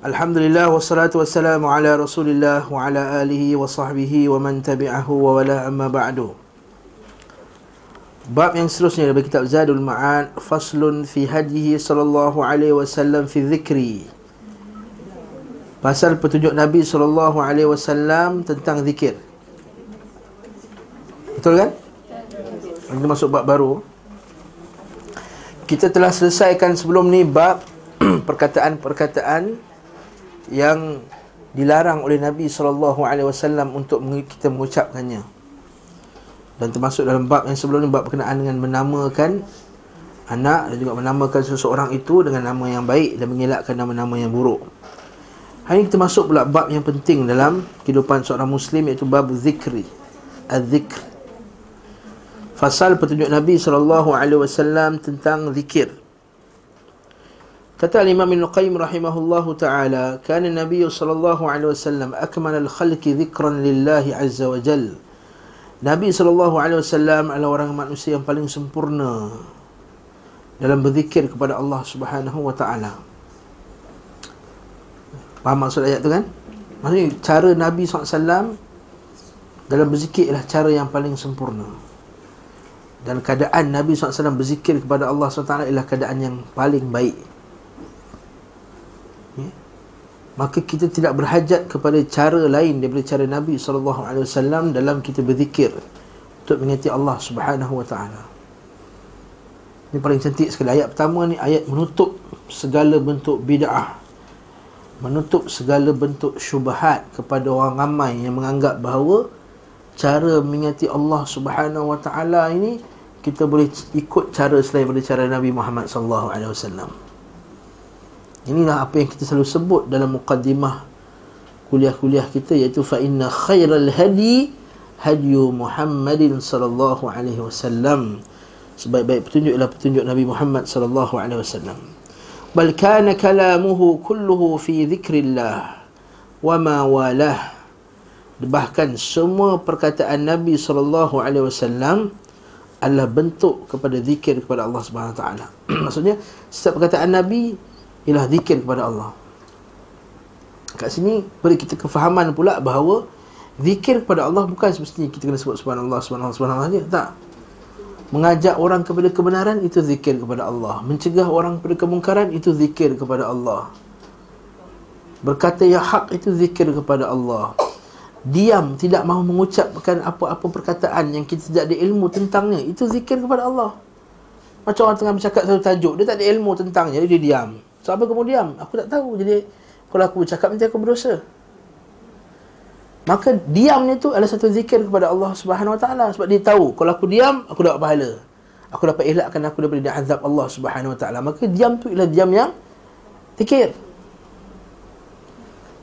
Alhamdulillah wassalatu wassalamu ala Rasulillah wa ala alihi wa sahbihi wa man tabi'ahu wa wala amma ba'du. Bab yang seterusnya dari kitab Zadul Ma'ad faslun fi hadihi sallallahu alaihi wasallam fi dhikri. Pasal petunjuk Nabi sallallahu alaihi wasallam tentang zikir. Betul kan? Kita masuk bab baru. Kita telah selesaikan sebelum ni bab perkataan-perkataan yang dilarang oleh Nabi sallallahu alaihi wasallam untuk kita mengucapkannya. Dan termasuk dalam bab yang sebelum ini bab berkenaan dengan menamakan anak dan juga menamakan seseorang itu dengan nama yang baik dan mengelakkan nama-nama yang buruk. Hari ini kita masuk pula bab yang penting dalam kehidupan seorang muslim iaitu bab zikri. Az-zikr. Fasal petunjuk Nabi sallallahu alaihi wasallam tentang zikir. Kata Imam Ibn Qayyim rahimahullahu ta'ala Kana Nabi sallallahu alaihi wasallam Akmal al-khalqi dhikran lillahi azza wa jal. Nabi sallallahu alaihi wasallam adalah orang manusia yang paling sempurna Dalam berzikir kepada Allah subhanahu wa ta'ala. Faham maksud ayat tu kan? Maksudnya cara Nabi SAW Dalam berzikir ialah cara yang paling sempurna. Dan keadaan Nabi SAW berzikir kepada Allah SWT ialah keadaan yang paling baik maka kita tidak berhajat kepada cara lain daripada cara Nabi SAW dalam kita berzikir untuk mengingati Allah Subhanahu Wa Taala. Ini paling cantik sekali ayat pertama ni ayat menutup segala bentuk bid'ah. Menutup segala bentuk syubhat kepada orang ramai yang menganggap bahawa cara mengingati Allah Subhanahu Wa Taala ini kita boleh ikut cara selain daripada cara Nabi Muhammad sallallahu alaihi wasallam. Inilah apa yang kita selalu sebut dalam mukaddimah kuliah-kuliah kita iaitu fa inna khairal hadi hadyu Muhammadin sallallahu alaihi wasallam. Sebaik-baik petunjuk ialah petunjuk Nabi Muhammad sallallahu alaihi wasallam. Bal kana kalamuhu kulluhu fi dhikrillah wa ma walah. Bahkan semua perkataan Nabi sallallahu alaihi wasallam adalah bentuk kepada zikir kepada Allah Subhanahu taala. Maksudnya setiap perkataan Nabi ialah zikir kepada Allah. Kat sini beri kita kefahaman pula bahawa zikir kepada Allah bukan semestinya kita kena sebut subhanallah subhanallah subhanallah saja. Tak. Mengajak orang kepada kebenaran itu zikir kepada Allah. Mencegah orang kepada kemungkaran itu zikir kepada Allah. Berkata yang hak itu zikir kepada Allah. Diam tidak mahu mengucapkan apa-apa perkataan yang kita tidak ada ilmu tentangnya itu zikir kepada Allah. Macam orang tengah bercakap satu tajuk dia tak ada ilmu tentangnya dia diam. So apa kamu diam? Aku tak tahu. Jadi kalau aku bercakap nanti aku berdosa. Maka diamnya tu adalah satu zikir kepada Allah Subhanahu Wa Taala sebab dia tahu kalau aku diam aku dapat pahala. Aku dapat elakkan aku daripada azab Allah Subhanahu Wa Taala. Maka diam tu ialah diam yang zikir.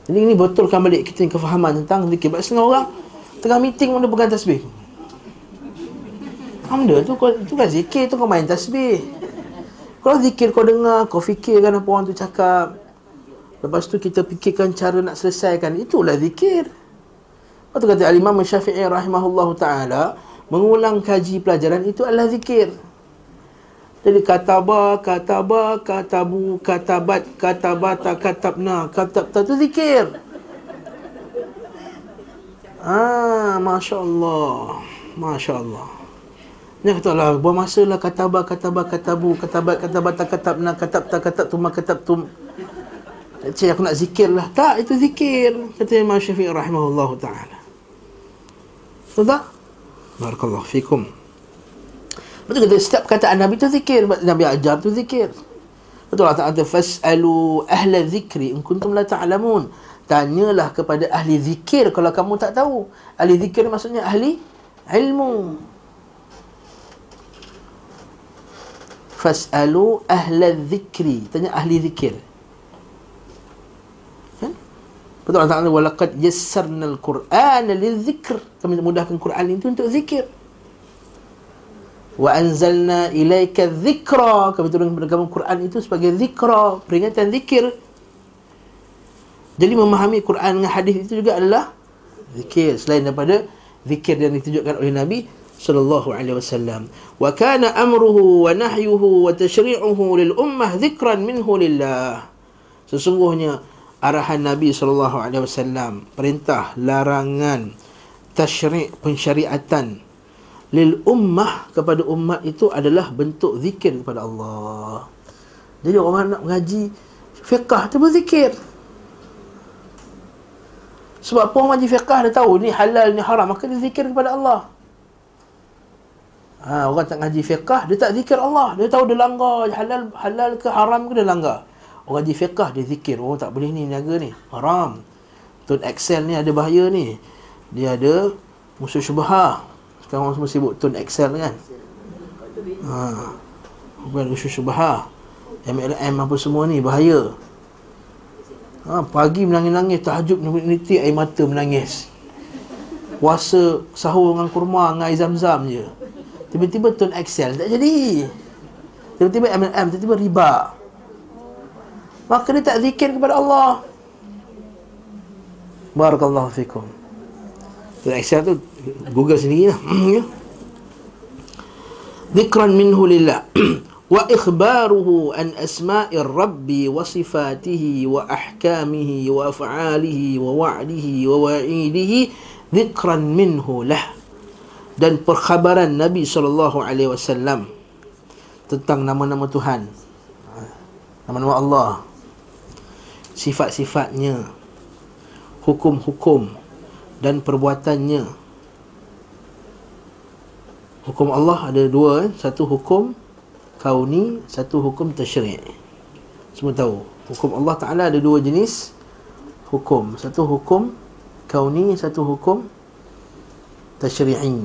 Jadi ini betulkan balik kita yang kefahaman tentang zikir. Sebab setengah orang tengah meeting dia pegang tasbih. Benda tu, tu kan zikir tu kau main tasbih. Kau zikir kau dengar, kau fikirkan apa orang tu cakap. Lepas tu kita fikirkan cara nak selesaikan. Itulah zikir. Lepas tu kata Al-Imam Syafi'i rahimahullahu ta'ala, mengulang kaji pelajaran itu adalah zikir. Jadi kataba, kataba, katabu, katabat, katabata, katabna, katabta tu zikir. Ah, Masya Allah. Masya Allah. Dia kata lah, buang masa lah kataba, kataba, katabu, katabat, katabata, katabna, katabta, katabtuma, katabtum. Cik, aku nak zikir lah. Tak, itu zikir. Kata Imam Syafi'i rahimahullah ta'ala. Betul tak? Barakallahu fikum. Betul kata, setiap kataan Nabi tu zikir. Nabi ajar tu zikir. Betul Allah Ta'ala. Fas'alu ahla zikri in kuntum la ta'lamun. Tanyalah kepada ahli zikir kalau kamu tak tahu. Ahli zikir maksudnya ahli ilmu. Fas'alu ahla zikri. Tanya ahli zikir. Kan? Betul Allah Ta'ala. Walakad yassarna al-Quran li-zikr. Kami mudahkan Quran itu untuk zikir. Wa anzalna ilaika zikra. Kami turunkan kepada kamu Quran itu sebagai zikra. Peringatan zikir. Jadi memahami Quran dengan hadis itu juga adalah zikir. Selain daripada zikir yang ditunjukkan oleh Nabi sallallahu alaihi wasallam wa kana amruhu wa nahyuhu wa tashri'uhu lil ummah dhikran minhu lillah sesungguhnya arahan Nabi SAW perintah larangan tasyri' pensyariatan lil ummah kepada umat itu adalah bentuk zikir kepada Allah. Jadi orang nak mengaji fiqah tu berzikir. Sebab orang mengaji fiqah dia tahu ni halal ni haram maka dia zikir kepada Allah. Ha, orang tak ngaji fiqah dia tak zikir Allah. Dia tahu dia langgar halal halal ke haram ke dia langgar. Orang ngaji fiqah dia zikir. Oh tak boleh ni niaga ni. Haram. Tun Excel ni ada bahaya ni. Dia ada musuh syubhah. Sekarang orang semua sibuk tune Excel kan Ha Bukan usus syubhah MLM apa semua ni bahaya ha, Pagi menangis-nangis Tahajud niti air mata menangis Puasa sahur dengan kurma Dengan air zam-zam je Tiba-tiba tune Excel Tak jadi. Tiba-tiba MLM Tiba-tiba riba. Maka dia tak zikir kepada Allah. Barakallahu fikum. Excel tu Google sendiri lah. Ya. Dhikran minhu lillah. Wa ikhbaruhu an asma'ir rabbi wa sifatihi wa ahkamihi wa af'alihi wa wa'dihi wa wa'idihi. Dhikran minhu lah Dan perkhabaran Nabi SAW Tentang nama-nama Tuhan. Nama-nama Allah. Sifat-sifatnya Hukum-hukum dan perbuatannya. Hukum Allah ada dua eh? satu hukum kauni satu hukum tasyri' semua tahu. Hukum Allah Taala ada dua jenis hukum. Satu hukum kauni satu hukum tasyri'i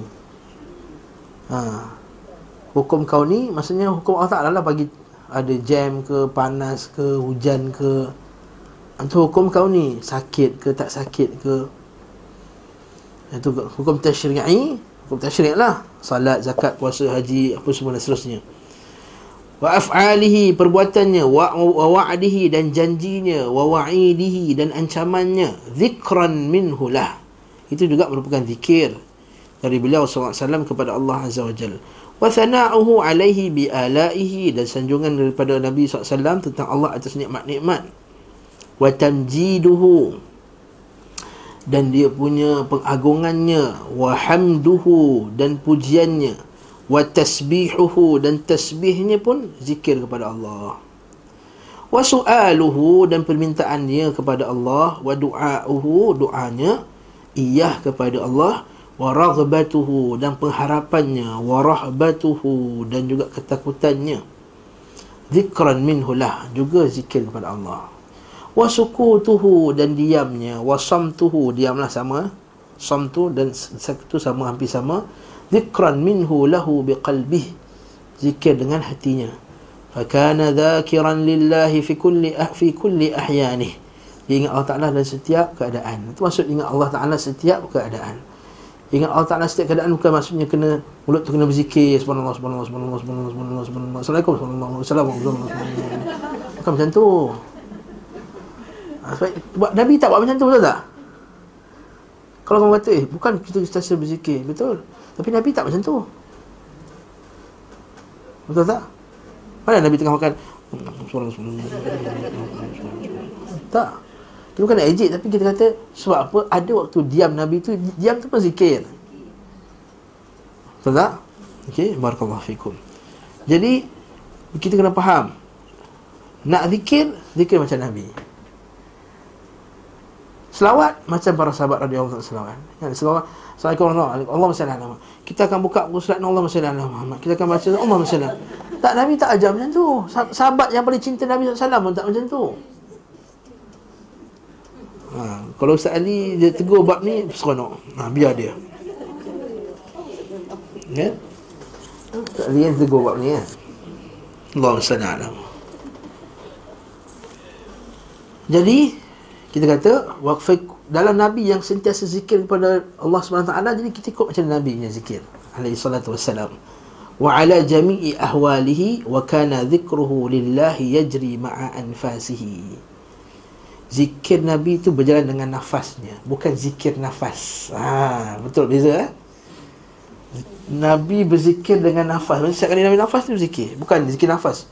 ha. hukum kauni maksudnya hukum Allah Taala lah bagi ada jam ke panas ke hujan ke. Itu hukum kauni sakit ke tak sakit ke. Itu hukum tasyri'i hukum tasyri' lah. Salat zakat puasa haji apa semua dan seterusnya. Wa af'alihi perbuatannya. Wa wa'dihi dan janjinya. Wa wa'idihi dan ancamannya. Zikran minhu lah. Itu juga merupakan zikir dari beliau SAW kepada Allah Azza wa Jal wa thana'uhu alaihi bi alaihi dan sanjungan daripada Nabi SAW tentang Allah atas nikmat-nikmat. Wa tamjiduhu dan dia punya pengagungannya. Wa hamduhu dan pujiannya. Wa tasbihuhu dan tasbihnya pun zikir kepada Allah. Wa su'aluhu dan permintaannya kepada Allah. Wa du'auhu doanya iyah kepada Allah wa raghbatuhu dan pengharapannya. Wa rahbatuhu dan juga ketakutannya. Zikran minhu lah juga zikir kepada Allah. Wasukutuhu dan diamnya. Wasamtuhu diamlah sama. Samtu dan satu sama hampir sama. Zikran minhu lahu biqalbih zikir dengan hatinya. Fakana dhakiran lillahi fi kulli ah, fi kulli ahyanih. Ingat Allah Ta'ala dalam setiap keadaan. Itu maksud ingat Allah Ta'ala setiap keadaan ingat Allah Ta'ala setiap keadaan bukan maksudnya kena mulut tu kena berzikir subhanallah subhanallah subhanallah subhanallah subhanallah subhanallah assalamualaikum subhanallah assalamualaikum bukan macam tu ha, sebab Nabi tak buat macam tu betul tak? Kalau kamu kata eh bukan kita sentiasa berzikir betul. Tapi Nabi tak macam tu. Betul tak? Mana Nabi tengah makan Tak. Dia bukan nak ejek tapi kita kata sebab apa ada waktu diam Nabi tu diam tu pun zikir. Tak? Okey, barakallahu fikum. Jadi kita kena faham nak zikir, zikir macam Nabi. Selawat macam para sahabat radhiyallahu anhu selawat. Kan selawat Assalamualaikum warahmatullahi wabarakatuh. Allah Kita akan buka buku surat Allah sallallahu Muhammad. Kita akan baca Allah sallallahu Tak Nabi tak ajar macam tu. Sahabat yang paling cinta Nabi sallallahu pun tak macam tu. Ha, kalau Ustaz Ali dia tegur bab ni seronok. Ha, biar dia. Ya? Ustaz Ali yang tegur bab ni ya. Allah sallallahu Jadi kita kata waqfi dalam nabi yang sentiasa zikir kepada Allah taala jadi kita ikut macam nabi yang zikir alaihi salatu wassalam wa ala jami'i ahwalihi wa kana dhikruhu lillahi yajri ma'a anfasihi zikir nabi itu berjalan dengan nafasnya bukan zikir nafas ha betul beza eh Nabi berzikir dengan nafas. Maksudnya setiap kali Nabi nafas tu berzikir. Bukan zikir nafas.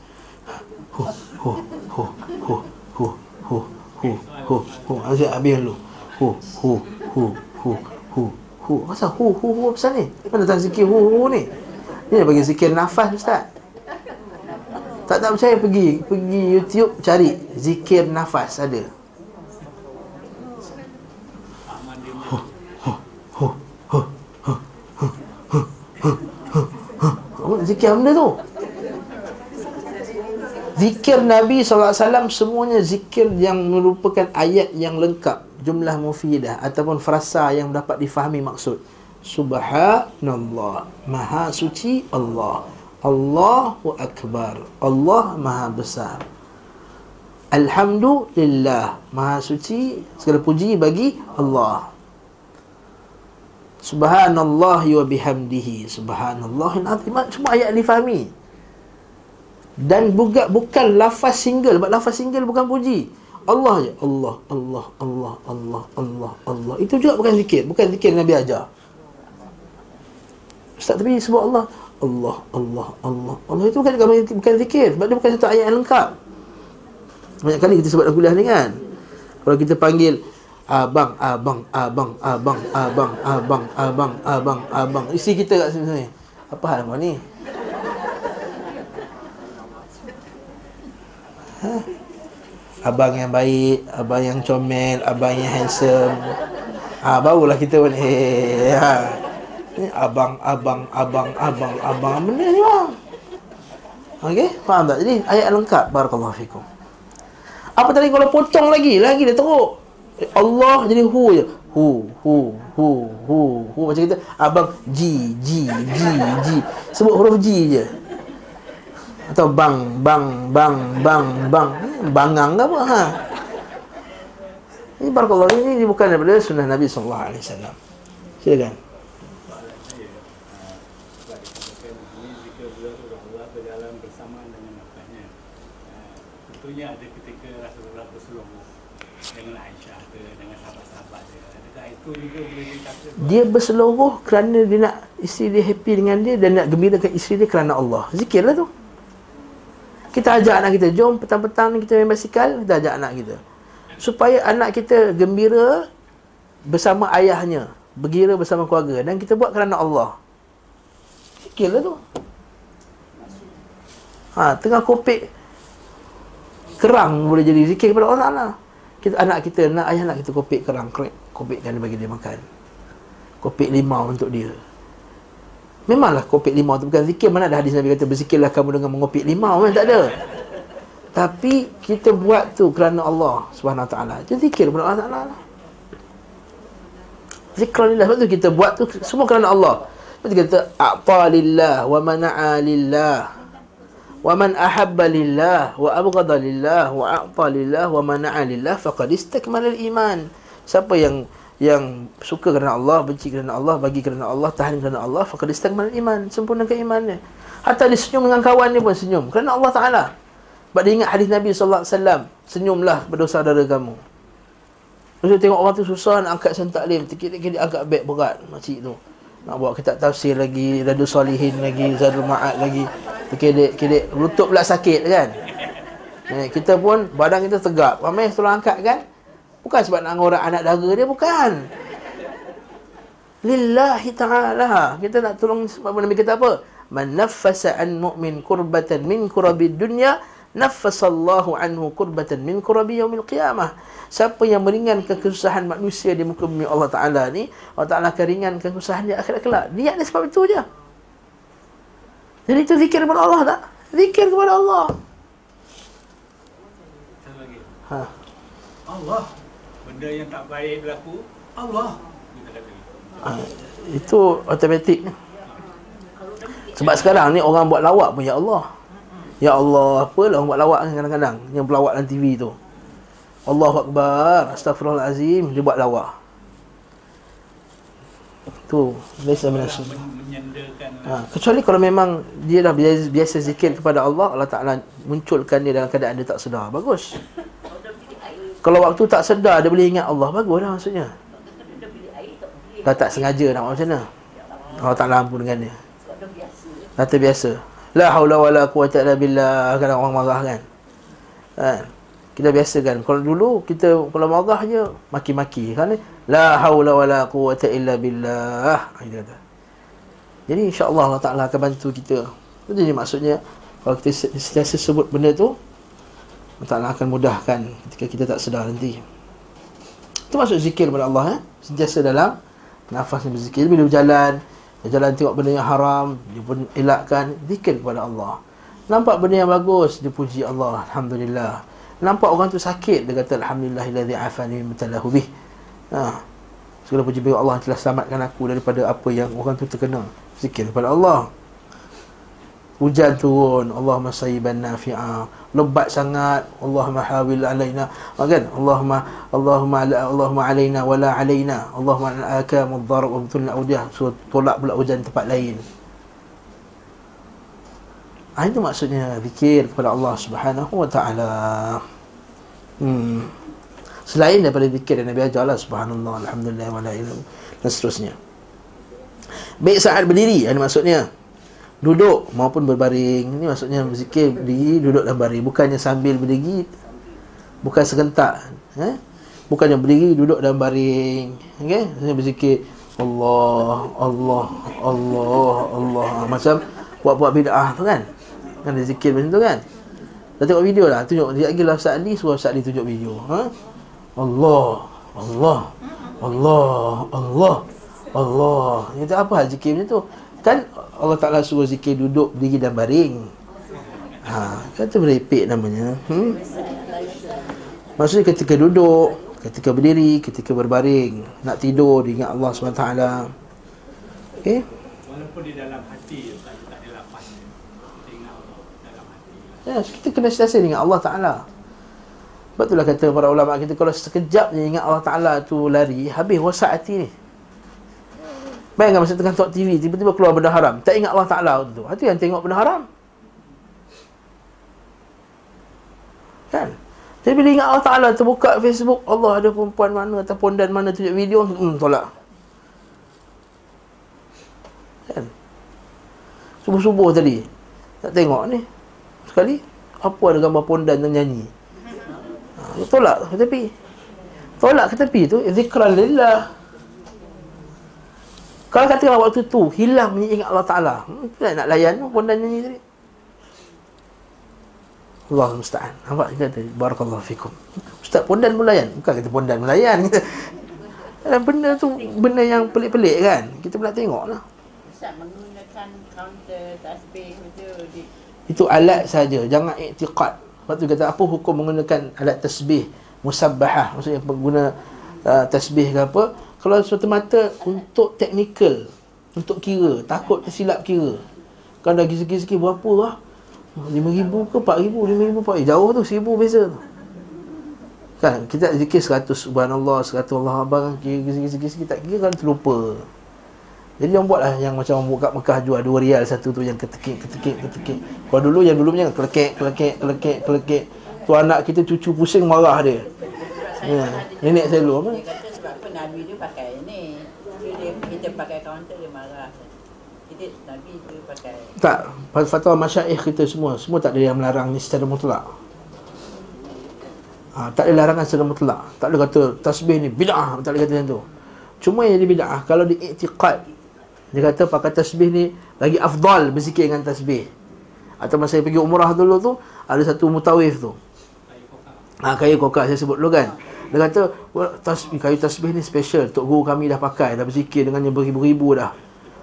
Hu, hu, hu, hu, hu, hu, hu. hu hu habis dulu hu hu hu hu hu hu Masa hu hu hu apa ni Mana tak zikir hu hu ni Ni bagi zikir nafas ustaz tak tak percaya pergi pergi YouTube cari zikir nafas ada. Oh, zikir benda tu? Zikir Nabi SAW semuanya zikir yang merupakan ayat yang lengkap. Jumlah mufidah ataupun frasa yang dapat difahami maksud. Subhanallah Maha suci Allah. Allahu Akbar Allah Maha Besar. Alhamdulillah Maha Suci Segala puji bagi Allah Subhanallah wa bihamdihi. Subhanallah Semua ayat difahami Dan buka, bukan lafaz single. Sebab lafaz single bukan puji. Allah je. Allah, Allah, Allah, Allah, Allah, Allah. Itu juga bukan zikir. Bukan zikir Nabi ajar. Ustaz tapi sebut Allah. Allah, Allah, Allah. Allah itu bukan, bukan zikir. Sebab dia bukan satu ayat yang lengkap. Banyak kali kita sebut dalam kuliah ni kan. Kalau kita panggil abang, abang, abang, abang, abang, abang, abang, abang, abang. Isi kita kat sini. Apa hal kau ni? Ha? Abang yang baik, abang yang comel, abang yang handsome. Ah, barulah kita boleh. Ha. Ni abang, abang, abang, abang, abang Benda ni bang Okey, faham tak? Jadi ayat lengkap Barakallahu fikum Apa tadi kalau potong lagi Lagi dia teruk Allah jadi hu je. Hu, hu, hu, hu, hu. Macam kita Abang G, G, G, G. Sebut huruf G je. Atau bang, bang, bang, bang, bang. Bangang ke apa? Ha? Ini barakallahu ini bukan daripada sunnah Nabi SAW Silakan. Contohnya ada ketika Rasulullah berselongok dengan Aisyah ke dengan sahabat-sahabat dia. Adakah itu juga boleh dikata? Dia berselongok kerana dia nak isteri dia happy dengan dia dan nak gembirakan isteri dia kerana Allah. Zikirlah tu. Kita ajak anak kita, jom petang-petang ni kita main basikal, kita ajak anak kita. Supaya anak kita gembira bersama ayahnya, bergira bersama keluarga dan kita buat kerana Allah. Zikirlah tu. Ha, tengah kopik kerang boleh jadi zikir kepada Allah. Kita anak kita nak ayah nak kita kopik kerang, krek, kopikkan bagi dia makan. Kopik limau untuk dia. Memanglah kopik limau tu bukan zikir mana ada hadis Nabi kata berzikirlah kamu dengan mengopik limau kan tak ada. Tapi kita buat tu kerana Allah Subhanahu taala. Jadi zikir kepada Allah Taala. Lah. Zikrillah sebab tu kita buat tu semua kerana Allah. Sebab tu kita a'ta wa mana'a lillah. Wa man ahabba lillah wa abghada lillah wa a'ta lillah wa mana'a lillah faqad istakmala al-iman. Siapa yang yang suka kerana Allah, benci kerana Allah, bagi kerana Allah, tahan kerana Allah, faqad istakmala al-iman. Sempurna keimanannya. Hatta dia senyum dengan kawan dia pun senyum kerana Allah Taala. Sebab dia ingat hadis Nabi wasallam, senyumlah kepada saudara kamu. Masa tengok orang tu susah nak angkat sentaklim, tikit-tikit angkat beg berat makcik tu. Nak buat kitab tafsir lagi, Radu Salihin lagi, Zadul Ma'ad lagi. Kedek, kedek, lutut pula sakit kan. Eh, kita pun, badan kita tegak. Ramai tolong angkat kan. Bukan sebab nak ngorak anak dara dia, bukan. Lillahi ta'ala. Kita nak tolong sebab Nabi kata apa? Man naffasa an mu'min kurbatan min kurabi dunya, naffasallahu anhu kurbatan min kurabi yaumil qiyamah. Siapa yang meringankan kesusahan manusia di muka bumi Allah Ta'ala ni Allah Ta'ala akan ringankan kesusahan dia akhirat kelak Niat dia sebab itu je Jadi itu zikir kepada Allah tak? Zikir kepada Allah ha. Allah Benda yang tak baik berlaku Allah ha. Itu otomatik Sebab sekarang ni orang buat lawak pun Ya Allah. Ya Allah Apalah orang buat lawak kadang-kadang Yang pelawak dalam TV tu. Allahu Akbar Astaghfirullahalazim Dia buat lawa Tu Biasa menasib ha, Kecuali kalau memang Dia dah biasa, biasa zikir kepada Allah Allah Ta'ala munculkan dia dalam keadaan dia tak sedar. Bagus Kalau waktu tak sedar Dia boleh ingat Allah Bagus lah maksudnya. Dah tak sengaja nak buat macam mana? Allah Ta'ala ampun dengan dia. Dah terbiasa. La hawla wa la quwata illa billah. Kadang orang marah kan? Ha Kita biasakan Kalau dulu kita Kalau marah je Maki-maki. Kan? La hawla wa la quwata illa billah. Itu kata. Jadi insyaAllah Allah Ta'ala akan bantu kita. Jadi maksudnya. Kalau kita sentiasa sebut benda tu Allah Ta'ala akan mudahkan Ketika kita tak sedar nanti. Itu maksud zikir kepada Allah eh? Sentiasa dalam Nafas yang berzikir. Bila berjalan Berjalan tengok benda yang haram Dia pun elakkan Zikir kepada Allah. Nampak benda yang bagus Dia puji Allah Alhamdulillah. Nampak orang tu sakit Dia kata Alhamdulillah Alhamdulillahilladzi afani mutalahu bih. Ha. Segala puji bagi Allah telah selamatkan aku Daripada apa yang orang tu terkena Zikir kepada Allah Hujan turun Allahumma sayyiban nafi'a Lebat sangat Allahumma hawil alaina ha, kan? Allahumma Allahumma Allahumma alaina wala alaina Allahumma al-akam al-dharab wa betul nak So tolak pula hujan tempat lain Ha, itu maksudnya zikir kepada Allah Subhanahu wa taala. Hmm. Selain daripada zikir yang Nabi ajarlah subhanallah alhamdulillah wa la ilaha dan seterusnya. Baik saat berdiri, ini maksudnya duduk maupun berbaring. Ini maksudnya berzikir berdiri, duduk dan baring, bukannya sambil berdiri bukan serentak, eh? Bukannya berdiri, duduk dan baring. Okey, maksudnya berzikir Allah, Allah, Allah, Allah. Macam buat-buat bid'ah tu kan? Kan dia zikir macam tu kan Dah tengok video lah Tunjuk Dia lagi lah Ustaz Ali Suruh Ustaz Ali tunjuk video ha? Allah Allah Allah Allah Allah Itu apa hal zikir macam tu Kan Allah Ta'ala suruh zikir duduk Diri dan baring. Ha, Kata merepek namanya hmm? Maksudnya ketika duduk Ketika berdiri Ketika berbaring Nak tidur Ingat Allah SWT Okay Walaupun di dalam hati Ya, kita kena sentiasa ingat Allah Ta'ala. Sebab itulah kata para ulama kita Kalau sekejap je ingat Allah Ta'ala tu lari Habis wasak hati ni Bayangkan masa tengah tengok TV Tiba-tiba keluar benda haram. Tak ingat Allah Ta'ala tu. Hati yang tengok benda haram. Kan? Jadi bila ingat Allah Ta'ala Terbuka Facebook Allah ada perempuan mana Ataupun dan mana tunjuk video Hmm tolak. Kan? Subuh-subuh tadi Tak tengok ni sekali apa ada gambar pondan dan nyanyi? Ha, tolak. Ke tepi tolak ke tepi tu zikran lillah kalau katakan waktu tu hilang ingat Allah Ta'ala hmm, nak layan pondan nyanyi tadi. Allah musta'an. Nampak? Dia kata barakallahu fikum. Ustaz pondan melayan bukan kata pondan melayan dan benda tu benda yang pelik-pelik kan? Kita pula tengok lah. Ustaz menggunakan counter tasbih itu di itu alat saja jangan i'tiqad. Sebab tu kata apa hukum menggunakan alat tasbih? Musabbahah. Maksudnya pengguna uh, tasbih ke apa kalau semata-mata untuk teknikal untuk kira takut tersilap kira kan dah sikit-sikit berapa lah RM5,000 ke RM4,000 RM5,000 pak eh, jauh tu RM1,000 beza tu kan kita zikir 100 subhanallah 100 Allah abang kira sikit-sikit tak kira kan terlupa jadi yang buatlah yang macam orang buka Mekah jual 2 rial satu tu yang ketekik ketekik ketekik. Kalau dulu yang dulu punya kelekek kelekek kelekek kelekek. Tu anak kita cucu pusing marah dia. Ya. Nenek saya dulu apa? Dia Nabi tu pakai ni. Dia, kita pakai kaunter dia marah. Nabi tu pakai. Tak, fatwa masyaikh kita semua, semua tak ada yang melarang ni secara mutlak. Ha, tak ada larangan secara mutlak. Tak ada kata tasbih ni bid'ah, tak ada kata macam tu. Cuma yang di bid'ah kalau di i'tiqad dia kata pakai tasbih ni lagi afdal berzikir dengan tasbih. Atau masa saya pergi umrah dulu tu, ada satu mutawif tu. Ha, kayu kokak saya sebut dulu kan. Dia kata, tasbih, kayu tasbih ni special. Tok guru kami dah pakai, dah berzikir dengannya beribu-ribu dah.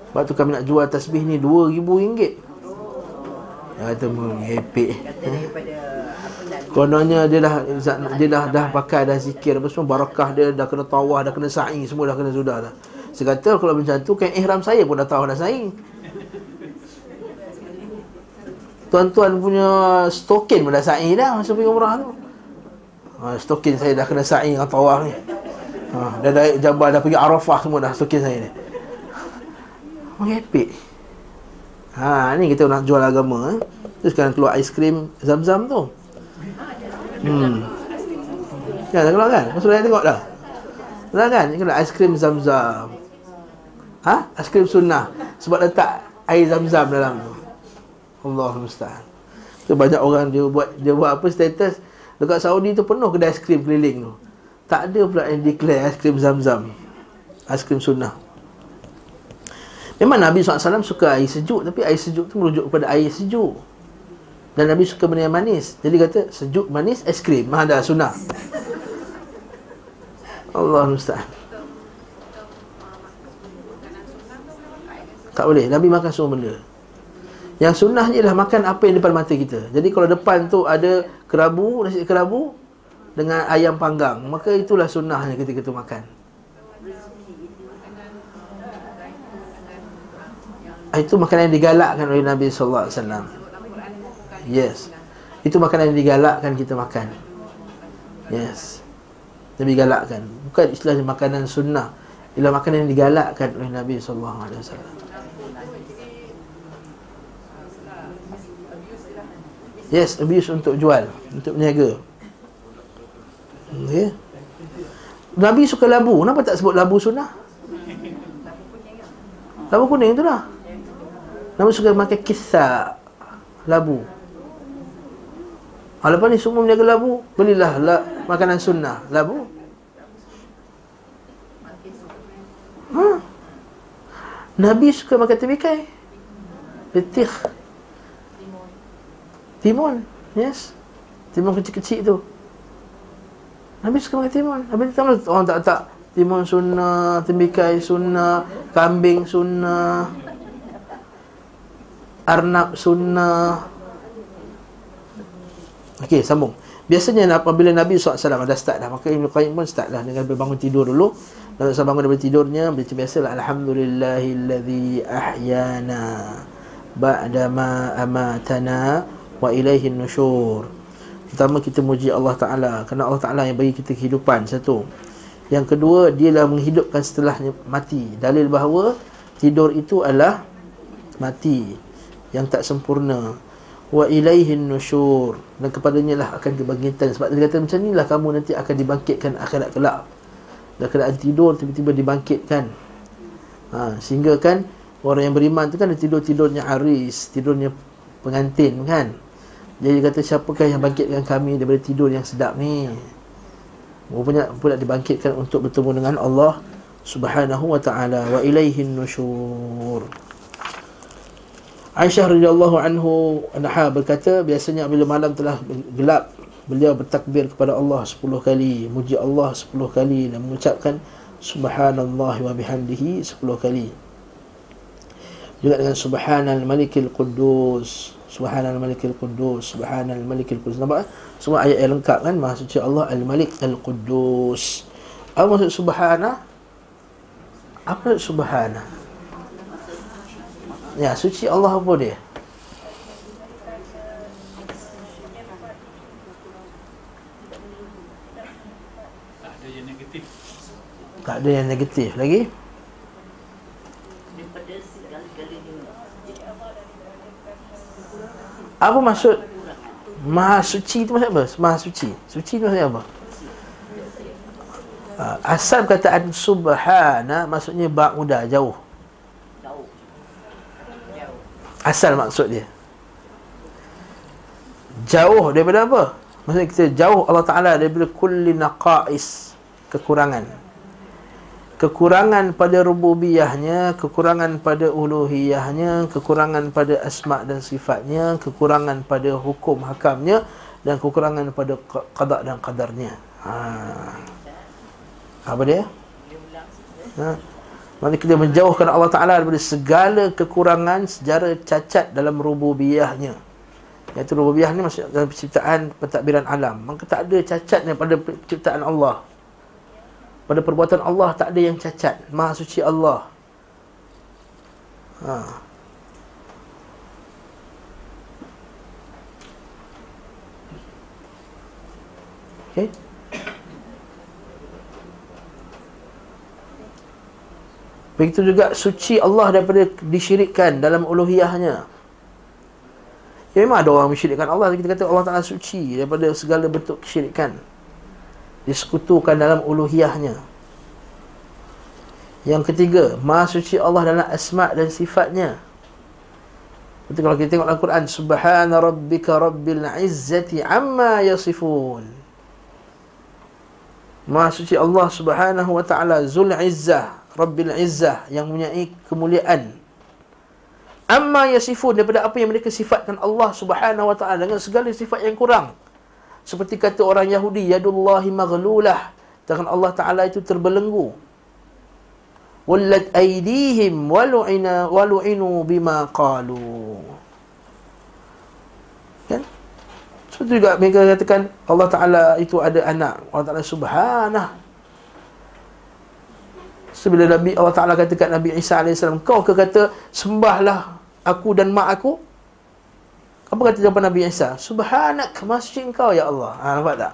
Sebab tu kami nak jual tasbih ni RM2,000. Dia kata, mengepek. Kononnya dia dah dia dah dah pakai dah zikir apa semua barakah dia dah kena tawah dah kena sa'i semua dah kena sudah dah. Saya kata kalau macam tu kan ihram saya pun dah tahu dah saing. Tuan-tuan punya stokin pun dah saing dah masa pergi umrah tu. Ha, stokin saya dah kena saing dengan tawaf ni. Ha, dah dah jabal dah pergi Arafah semua dah stokin saya ni. Mengepek. Ha, ni kita nak jual agama eh. Terus sekarang keluar aiskrim zam-zam tu. Hmm. Ya, dah keluar kan? Masuk dah tengok dah. Dah kan? Ini aiskrim zam-zam. Ha? Aiskrim sunnah Sebab letak air zam-zam dalam tu Allah mustahil banyak orang dia buat Dia buat apa status Dekat Saudi tu penuh kedai aiskrim keliling tu. Tak ada pula yang declare aiskrim zam-zam. Aiskrim sunnah. Memang Nabi SAW suka air sejuk Tapi air sejuk tu merujuk kepada air sejuk. Dan Nabi suka benda yang manis. Jadi kata sejuk manis aiskrim Mah dah sunnah. Allah Ustaz Tak boleh. Nabi makan semua benda. Yang sunnah je lah makan apa yang depan mata kita. Jadi kalau depan tu ada kerabu Nasi kerabu Dengan ayam panggang. Maka itulah sunnahnya ketika tu makan. Ah, Itu makanan yang digalakkan oleh Nabi SAW Yes. Itu makanan yang digalakkan kita makan. Yes. Nabi galakkan Bukan istilahnya makanan sunnah. Ialah makanan yang digalakkan oleh Nabi SAW Yes, abuse untuk jual Untuk berniaga. Okay Nabi suka labu Kenapa tak sebut labu sunnah? Labu kuning tu lah. Nabi suka makan kisah Labu ha, Lepas ni semua berniaga labu Belilah la, makanan sunnah. Labu ha? Nabi suka makan temikai Betih Timun Yes. Timun kecil-kecil tu. Nabi suka makan timun. Nabi tak orang tak tak. Timun sunnah Temikai sunnah Kambing sunnah Arnab sunnah. Okey, sambung. Biasanya apabila Nabi SAW dah start dah Maka Ibn Qayyim pun start dah Dengan bangun tidur dulu. Dan saya bangun daripada tidurnya Macam biasalah Alhamdulillahilladzi ahyana Ba'dama amatana Wa ilaihin nusyur Pertama kita muji Allah Ta'ala. Kerana Allah Ta'ala yang bagi kita kehidupan Satu. Yang kedua Dialah menghidupkan setelahnya mati. Dalil bahawa Tidur itu adalah Mati Yang tak sempurna. Wa ilaihin nusyur Dan kepadanya lah akan dibangkitkan Sebab dia kata macam inilah kamu nanti akan dibangkitkan akhirat kelak. Dan keadaan tidur tiba-tiba dibangkitkan. Ha, Sehingga kan Orang yang beriman tu kan tidur-tidurnya aris Tidurnya pengantin kan jadi dia kata siapakah yang bangkitkan kami daripada tidur yang sedap ni? Rupanya pula dibangkitkan untuk bertemu dengan Allah Subhanahu wa taala wa ilaihin nusyur. Aisyah radhiyallahu anhu anha berkata biasanya bila malam telah gelap beliau bertakbir kepada Allah 10 kali, muji Allah 10 kali dan mengucapkan subhanallah wa bihamdihi 10 kali. Juga dengan subhanal malikil quddus Subhanal Malikil Quddus Subhanal Malikil Quddus Nampak kan? Semua ayat yang lengkap kan Maha suci Allah Al-Malik Al-Quddus Apa maksud Subhana? Apa maksud Subhana? Ya, suci Allah apa dia? Tak ada yang negatif. Tak ada yang negatif lagi Daripada segala-galanya. Apa maksud Maha suci itu maksud apa? Maha suci Suci itu maksudnya apa? Ah, Asal perkataan subhana Maksudnya ba'uda jauh. Asal maksud dia Jauh daripada apa? Maksudnya kita jauh Allah Ta'ala daripada kulli naqais Kekurangan Kekurangan pada rububiyahnya Kekurangan pada uluhiyahnya Kekurangan pada asma' dan sifatnya Kekurangan pada hukum hakamnya Dan kekurangan pada qada' dan qadarnya ha. Apa dia? Ha. Maksudnya kita menjauhkan Allah Ta'ala daripada segala kekurangan sejarah cacat dalam rububiyahnya. Iaitu rububiyah ni maksud dalam penciptaan pentadbiran alam. Maka tak ada cacatnya pada penciptaan Allah. Pada perbuatan Allah tak ada yang cacat. Maha suci Allah. Ha. Okay. Begitu juga suci Allah daripada disyirikkan dalam uluhiyahnya. Ya memang ada orang mensyirikkan Allah Kita kata Allah Ta'ala suci daripada segala bentuk kesyirikan Disekutukan dalam uluhiyahnya. Yang ketiga Maha suci Allah dalam asma' dan sifatnya. Betul kalau kita tengok dalam Quran Subhana rabbika rabbil izzati amma yasifun. Maha suci Allah subhanahu wa ta'ala Zul izzah Rabbil izzah Yang mempunyai kemuliaan. Amma yasifun Daripada apa yang mereka sifatkan Allah subhanahu wa ta'ala Dengan segala sifat yang kurang Seperti kata orang Yahudi Yadullahi maghlulah. Tangan Allah ta'ala itu terbelenggu. Wallat aydihim walu'ina walu'inu bima qalu. Kan? Seperti juga mereka katakan Allah Taala itu ada anak. Allah Taala subhanah. Sebila Nabi Allah Ta'ala kata kat Nabi Isa AS Kau ke kata Sembahlah aku dan mak aku Apa kata jawapan Nabi Isa? Subhanak Masjid kau ya Allah. Ha, Nampak tak?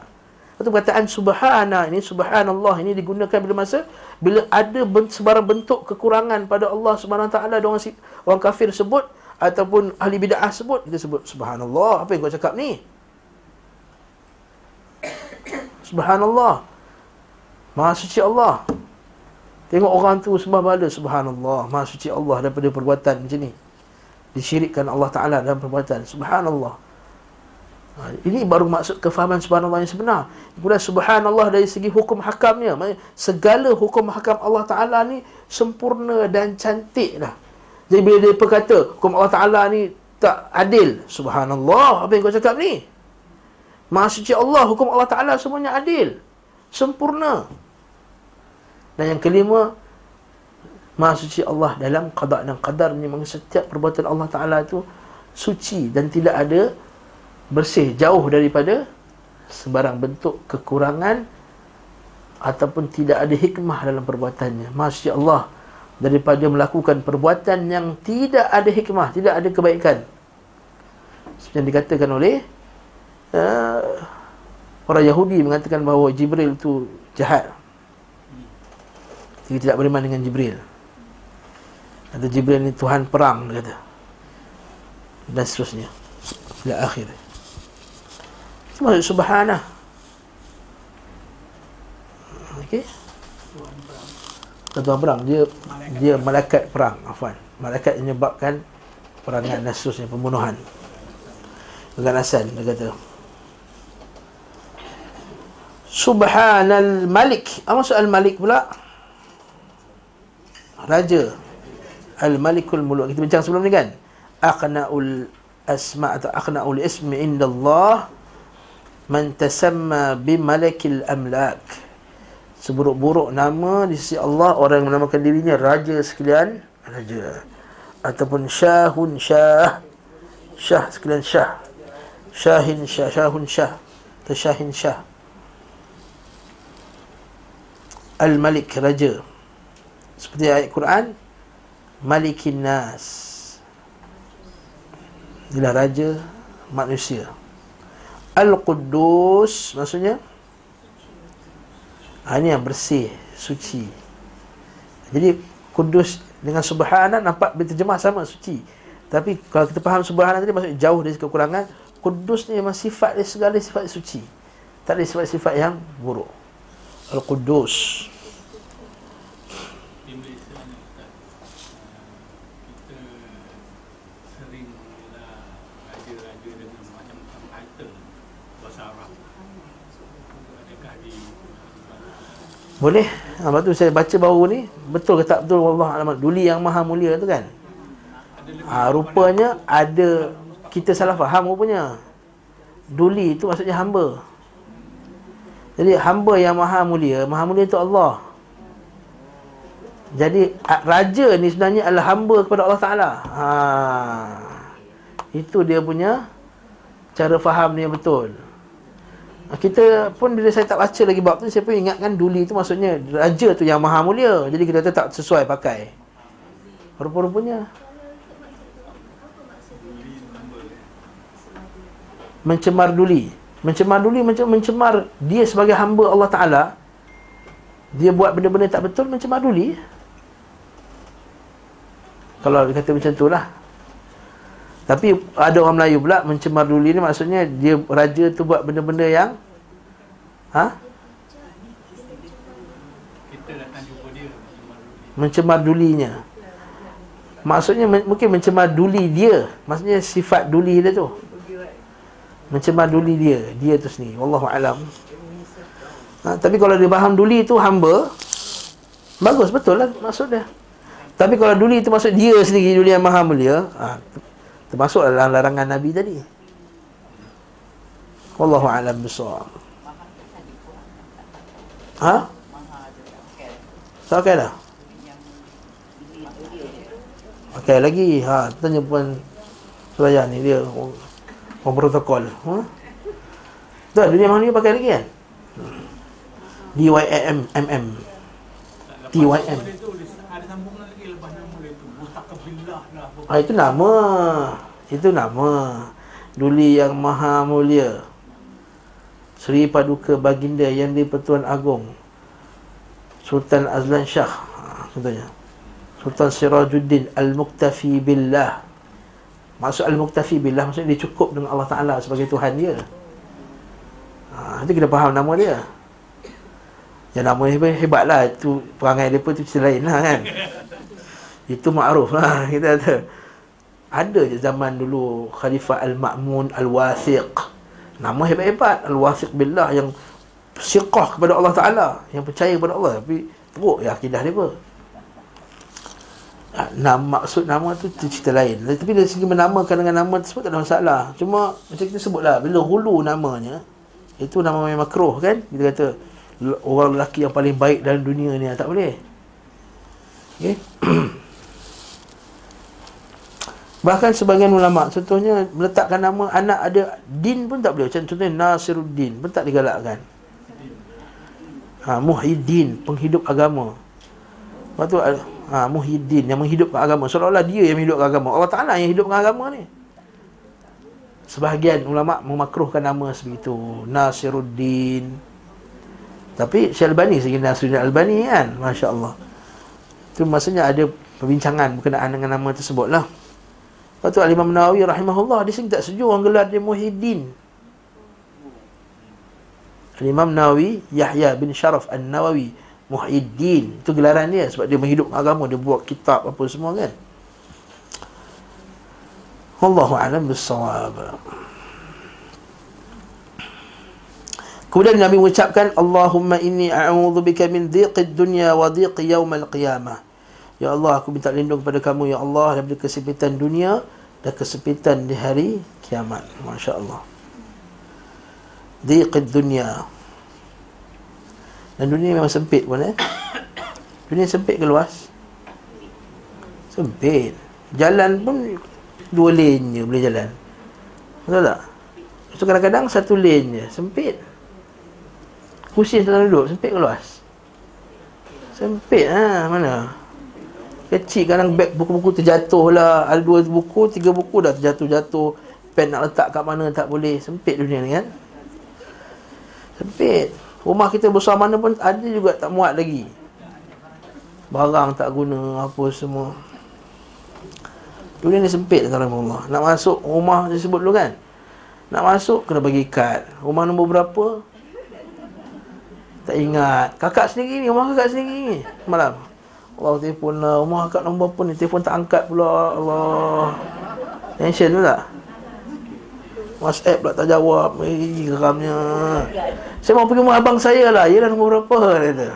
Itu perkataan subhana ini Subhanallah ini digunakan bila masa bila ada ben, sebarang bentuk kekurangan pada Allah Subhanahu taala orang orang kafir sebut ataupun ahli bidah sebut kita sebut subhanallah. Apa yang kau cakap ni? Subhanallah. Maha suci Allah. Tengok orang tu sembah bala subhanallah. Maha suci Allah daripada perbuatan macam ni disyirikkan Allah taala dalam perbuatan subhanallah Ha, ini baru maksud kefahaman subhanallah yang sebenar. Kemudian subhanallah dari segi hukum hakamnya. Segala hukum hakam Allah Ta'ala ni sempurna dan cantik dah. Jadi bila dia berkata hukum Allah Ta'ala ni tak adil. Subhanallah. Apa yang kau cakap ni? Suci Allah. Hukum Allah Ta'ala semuanya adil. Sempurna. Dan yang kelima. Maha suci Allah dalam qadar dan qadar ni. Setiap perbuatan Allah Ta'ala itu suci dan tidak ada bersih jauh daripada sebarang bentuk kekurangan ataupun tidak ada hikmah dalam perbuatannya. Masya Allah daripada melakukan perbuatan yang tidak ada hikmah, tidak ada kebaikan. Seperti yang dikatakan oleh uh, orang Yahudi mengatakan bahawa Jibril itu jahat. Kita tidak beriman dengan Jibril. Kata Jibril ini Tuhan perang, kata. Dan seterusnya. Bila. Itu maksud subhanah. Okey. Tuan perang dia dia malaikat perang afwan. Malaikat menyebabkan perangan nasusnya pembunuhan. Keganasan dia kata. Subhanal Malik. Apa maksud Al Malik pula? Raja. Al Malikul Muluk. Kita bincang sebelum ni kan? Aqnaul asma atau aqnaul ismi indallah man tasamma bimalakil amlak. Seburuk-buruk nama di sisi Allah orang yang menamakan dirinya raja sekalian raja. Ataupun syahun syah. Syah sekalian syah. Syahin syah syahun syah. Atau syahin syah. Al-malik raja. Seperti ayat Quran malikin nas. Dia raja manusia. Al-Quddus Maksudnya? Ha, Ini yang bersih Suci. Jadi Kudus dengan Subhanah Nampak berterjemah sama Suci. Tapi kalau kita faham Subhanah tadi Maksudnya jauh dari kekurangan Kudus ni memang sifat dia segala sifat suci. Tak ada sifat-sifat yang buruk. Al-Quddus Boleh? Ha, lepas tu saya baca baru ni Betul ke tak betul? Allah alamat Duli yang maha mulia tu kan? Ha, Rupanya ada Kita salah faham rupanya. Duli tu maksudnya hamba. Jadi hamba yang maha mulia Maha mulia tu Allah. Jadi Raja ni sebenarnya adalah hamba kepada Allah Ta'ala. Ha, Itu dia punya Cara faham yang betul kita pun bila saya tak baca lagi bab tu saya pun ingatkan duli tu maksudnya raja tu yang maha mulia. Jadi kita tak sesuai pakai. Rupa-rupanya. Mencemar duli. Mencemar duli macam mencemar dia sebagai hamba Allah Taala. Dia buat benda-benda tak betul mencemar duli. Kalau dia kata macam tu lah tapi ada orang Melayu pula mencemar duli ni maksudnya dia raja tu buat benda-benda yang ha? Mencemar dulinya. Maksudnya men- mungkin mencemar duli dia. Maksudnya sifat duli dia tu. Mencemar duli dia, dia tu sendiri. Wallahu alam. Ha, tapi kalau dia faham duli tu hamba, bagus betul lah maksud dia. Tapi kalau duli tu maksud dia sendiri duli yang maha mulia, ha, termasuk dalam larangan Nabi tadi. Wallahu alam bisawab. Ha? Tak okay dah? Okey lagi. Ha, tanya puan Suraya ni dia orang, protokol. Ha? Tak, dunia mana ni pakai lagi kan? DYM MM. TYM. Dia tulis ada sambungan lagi lepas nama dia tu. Mustaqbillah lah. Ah, itu nama. Itu nama. Duli yang maha mulia. Seri Paduka Baginda yang di-Pertuan Agong. Sultan Azlan Shah. Ha, contohnya. Sultan Sirajuddin Al-Muktafi Billah. Maksud Al-Muktafi Billah maksudnya dia cukup dengan Allah Ta'ala sebagai Tuhan dia. Ha, itu kita faham nama dia. Yang nama dia hebat lah. Itu perangai dia pun tu cerita lain lah kan. Itu ma'ruf lah kita kata. Ada je zaman dulu Khalifah Al-Ma'mun Al-Wathiq. Nama hebat-hebat Al-Wathiq billah yang siqah kepada Allah Taala, yang percaya kepada Allah tapi teruk ya akidah dia. Ha, Nama maksud nama tu cerita lain. Tapi dari segi menamakan dengan nama tersebut tak ada masalah. Cuma macam kita sebutlah bila hulu namanya itu nama yang makruh kan? Kita kata orang lelaki yang paling baik dalam dunia ni tak boleh. Okey. Bahkan sebagian ulama contohnya meletakkan nama anak ada din pun tak boleh. Contohnya Nasiruddin pun tak digalakkan. Ha, Muhyiddin, penghidup agama. Lepas tu ha, Muhyiddin yang menghidupkan agama. Seolah-olah dia yang menghidupkan agama. Allah Ta'ala yang hidupkan agama ni. Sebahagian ulama memakruhkan nama sebegitu. Nasiruddin. Tapi Syekh Albani segi Nasiruddin Albani kan. Masya Allah. Itu maksudnya ada perbincangan berkenaan dengan nama tersebut lah. Lepas tu Al-Imam Nawawi rahimahullah dia sini tak setuju orang gelar dia Muhyiddin. Al-Imam Nawawi Yahya bin Sharaf An-Nawawi Muhyiddin itu gelaran dia sebab dia menghidup agama dia buat kitab apa semua kan. Wallahu a'lam bis-shawab. Kemudian Nabi mengucapkan Allahumma inni a'udzubika min dhiqid dunya wa dhiqi yaumal qiyamah. Ya Allah aku minta lindung kepada kamu ya Allah daripada kesempitan dunia dan kesempitan di hari kiamat. Masya-Allah. Dhiqid dunya. Dan dunia memang sempit pun eh. Dunia sempit ke luas? Sempit. Jalan pun dua lane je boleh jalan. Betul tak? So kadang-kadang satu lane je, sempit. Kursi yang duduk, sempit ke luas? Sempit ha, mana? Kecil kadang beg buku-buku terjatuh lah Ada dua buku, tiga buku dah terjatuh-jatuh. Pen nak letak kat mana tak boleh. Sempit dunia ni kan? Sempit. Rumah kita besar mana pun ada juga tak muat lagi. Barang tak guna apa semua. Dunia ni sempit kata Allah Nak masuk rumah disebut dulu kan? Nak masuk kena bagi kad. Rumah nombor berapa? Tak ingat. Kakak sendiri ni Rumah kakak sendiri ni Malam Allah telefon lah. Rumah kakak nombor apa ni. Telefon tak angkat pula. Allah. Tension tu tak? WhatsApp pula tak jawab. Eh geramnya. Saya mau pergi rumah abang saya lah. Yelah nombor berapa? Dia kata.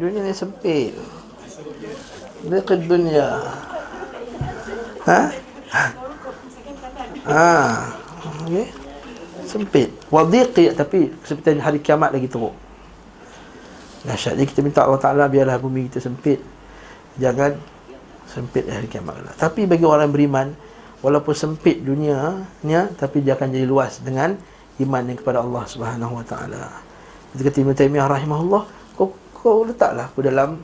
Dunia ni sempit. Ke dunia. Ha? Ha. Okey. Sempit. Wadiqi tapi kesempitan hari kiamat lagi teruk. Dahsyat. Jadi kita minta Allah Taala biarlah bumi kita sempit. Jangan sempit hari kiamat kelak. Tapi bagi orang yang beriman walaupun sempit dunianya tapi dia akan jadi luas dengan iman yang kepada Allah Subhanahu Wa Taala. Kata Ibn Taymiyah rahimahullah, kau kau letaklah aku dalam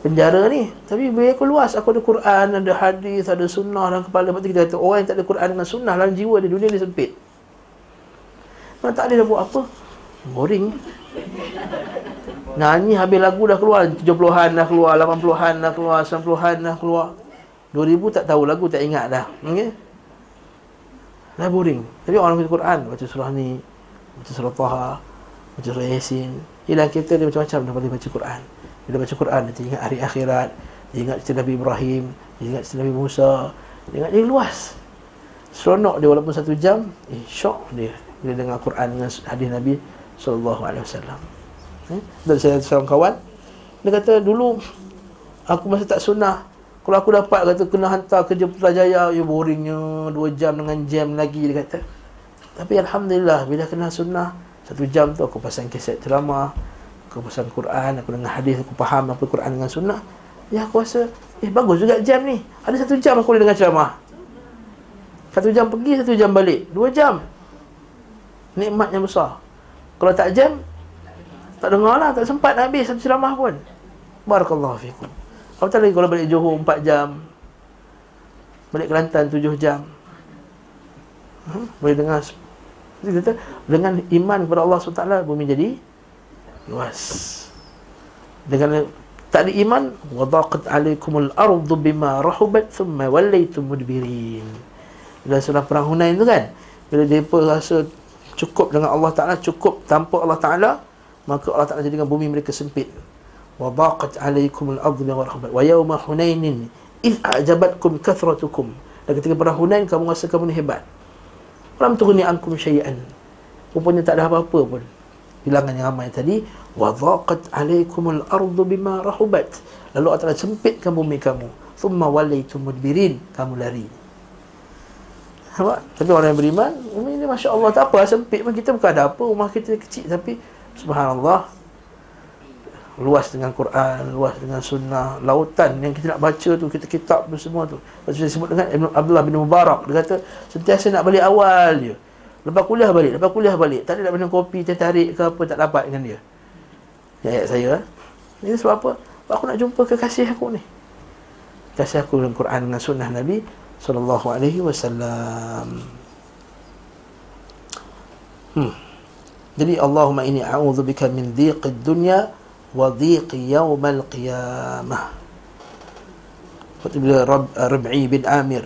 penjara ni tapi biar aku luas aku ada Quran ada hadis ada sunnah dalam kepala lepas kita kata orang yang tak ada Quran dengan sunnah dalam jiwa dia dunia dia sempit mana tak ada dah buat apa boring nyanyi habis lagu dah keluar 70-an dah keluar 80-an dah keluar 90-an dah keluar. 2000 tak tahu lagu tak ingat dah. Okay? dah boring. Tapi orang baca Quran baca surah ni baca surah Taha baca surah Yasin. Yelah kita dia macam-macam dah boleh baca Quran. Bila baca Quran nanti ingat hari akhirat Dia ingat cerita Nabi Ibrahim Dia ingat cerita Nabi Musa Dia ingat dia luas. Seronok dia walaupun satu jam Eh syok dia. Bila dengar Quran dengan hadis Nabi Wasallam eh? Dan saya seorang kawan Dia kata dulu Aku masa tak sunnah. Kalau aku dapat kata kena hantar kerja Putrajaya. Ya boringnya. Dua jam dengan jam lagi Dia kata. Tapi Alhamdulillah Bila kena sunnah Satu jam tu aku pasang keset ceramah Aku pasang Quran Aku dengar hadis Aku faham apa Quran dengan sunnah. Ya aku rasa Eh bagus juga jam ni. Ada satu jam aku boleh dengar ceramah. Satu jam pergi Satu jam balik. Dua jam. Nikmat yang besar. Kalau tak jam Tak dengar lah Tak sempat nak habis Satu ceramah pun. Barakallahu fikum. Apatah lagi kalau balik Johor 4 jam? Balik Kelantan 7 jam. Hmm? Boleh dengar kata Dengan iman kepada Allah SWT Bumi jadi Luas. Dengan tak ada iman Wadaqat alaikumul ardu bima rahubat Thumma wallaytum mudbirin. Dalam surah perang Hunain tu kan Bila mereka rasa cukup dengan Allah Ta'ala Cukup tanpa Allah Ta'ala maka Allah Taala jadikan bumi mereka sempit wa daqat alaikum al-ardhu wa rahmat wa yawma hunainin iz ajabatkum kathratukum dan ketika pada hunain kamu rasa kamu ni hebat Alam tughni ankum syai'an. Rupanya tak ada apa-apa pun. Bilangan yang ramai tadi, wa dhaqat alaikumul ardu bima rahubat. Lalu Allah Taala sempitkan bumi kamu. Thumma walaitum mudbirin, kamu lari. Nampak? Tapi orang yang beriman, Umi ni masya-Allah tak apa, sempit pun kita bukan ada apa, rumah kita kecil tapi Subhanallah luas dengan Quran, luas dengan sunnah, lautan yang kita nak baca tu, kita kitab tu semua tu. Macam saya sebut dengan Ibn Abdullah bin Mubarak, dia kata sentiasa nak balik awal je. Lepas kuliah balik, lepas kuliah balik. Tak ada nak minum kopi, teh tarik ke apa, tak dapat dengan dia. Ya, ayat saya. Ini sebab apa? Sebab aku nak jumpa kekasih aku ni. Kasih aku dengan Quran dengan sunnah Nabi sallallahu alaihi wasallam. Hmm. Jadi Allahumma inni a'udzubika min dhiqid dunya wa dhiqi yaumal qiyamah. Bila Rab, eh, Rab'i bin Amir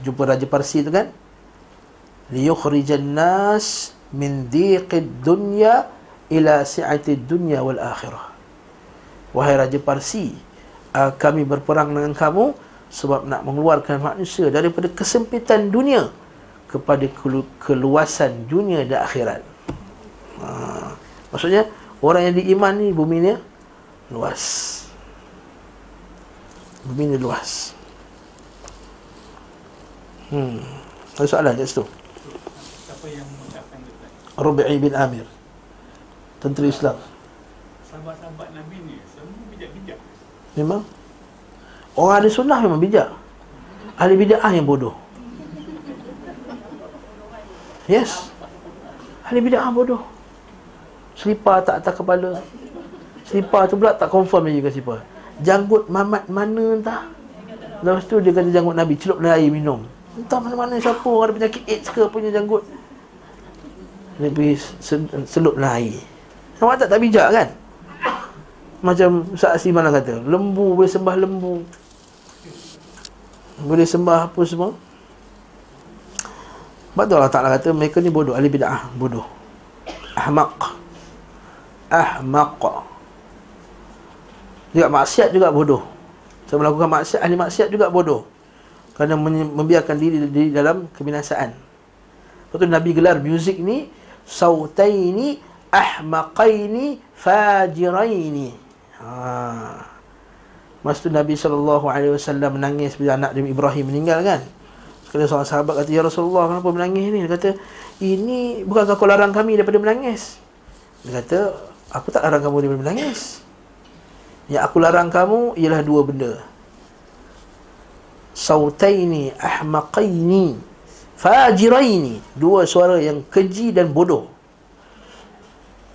jumpa Raja Parsi tu kan? Liukhrijan nas min dhiqid dunya ila si'ati dunya wal akhirah. Wahai Raja Parsi, uh, kami berperang dengan kamu sebab nak mengeluarkan manusia daripada kesempitan dunia kepada kelu- keluasan dunia dan akhirat uh, Maksudnya Orang yang diiman ni bumi ni luas. Bumi ni luas. Hmm. Ada soalan kat situ? Siapa yang mengucapkan? Rubi'i bin Amir. Tentera Islam. Sahabat-sahabat Nabi ni semua bijak-bijak. Memang. Orang ahli sunnah memang bijak. Ahli bid'ah yang bodoh. Yes. Ahli bid'ah bodoh. Selipar tak atas kepala. Selipar tu pula tak confirm lagi ke selipar Janggut mamat mana entah. Lepas tu dia kata janggut Nabi Celup dalam air minum. Entah mana-mana siapa Ada penyakit AIDS ke punya janggut. Dia pergi selup dalam air. Nampak tak? Tak bijak kan? Macam Ustaz mana kata Lembu boleh sembah lembu. Boleh sembah apa semua. Sebab tu Allah Ta'ala kata Mereka ni bodoh Ahli bid'ah Bodoh. Ahmaq ahmaq. Juga maksiat juga bodoh. Saya melakukan maksiat ahli maksiat juga bodoh. Kerana membiarkan diri di dalam kebinasaan. Lepas tu Nabi gelar muzik ni sautaini ahmaqaini fajiraini. Ha. Masa tu Nabi SAW menangis bila anak Nabi Ibrahim meninggal kan. Sekali seorang sahabat kata Ya Rasulullah kenapa menangis ni? Dia kata Ini bukankah kau larang kami daripada menangis. Dia kata Aku tak larang kamu daripada menangis. Yang aku larang kamu Ialah dua benda. Sautaini ahmaqaini Fajiraini. Dua suara yang keji dan bodoh.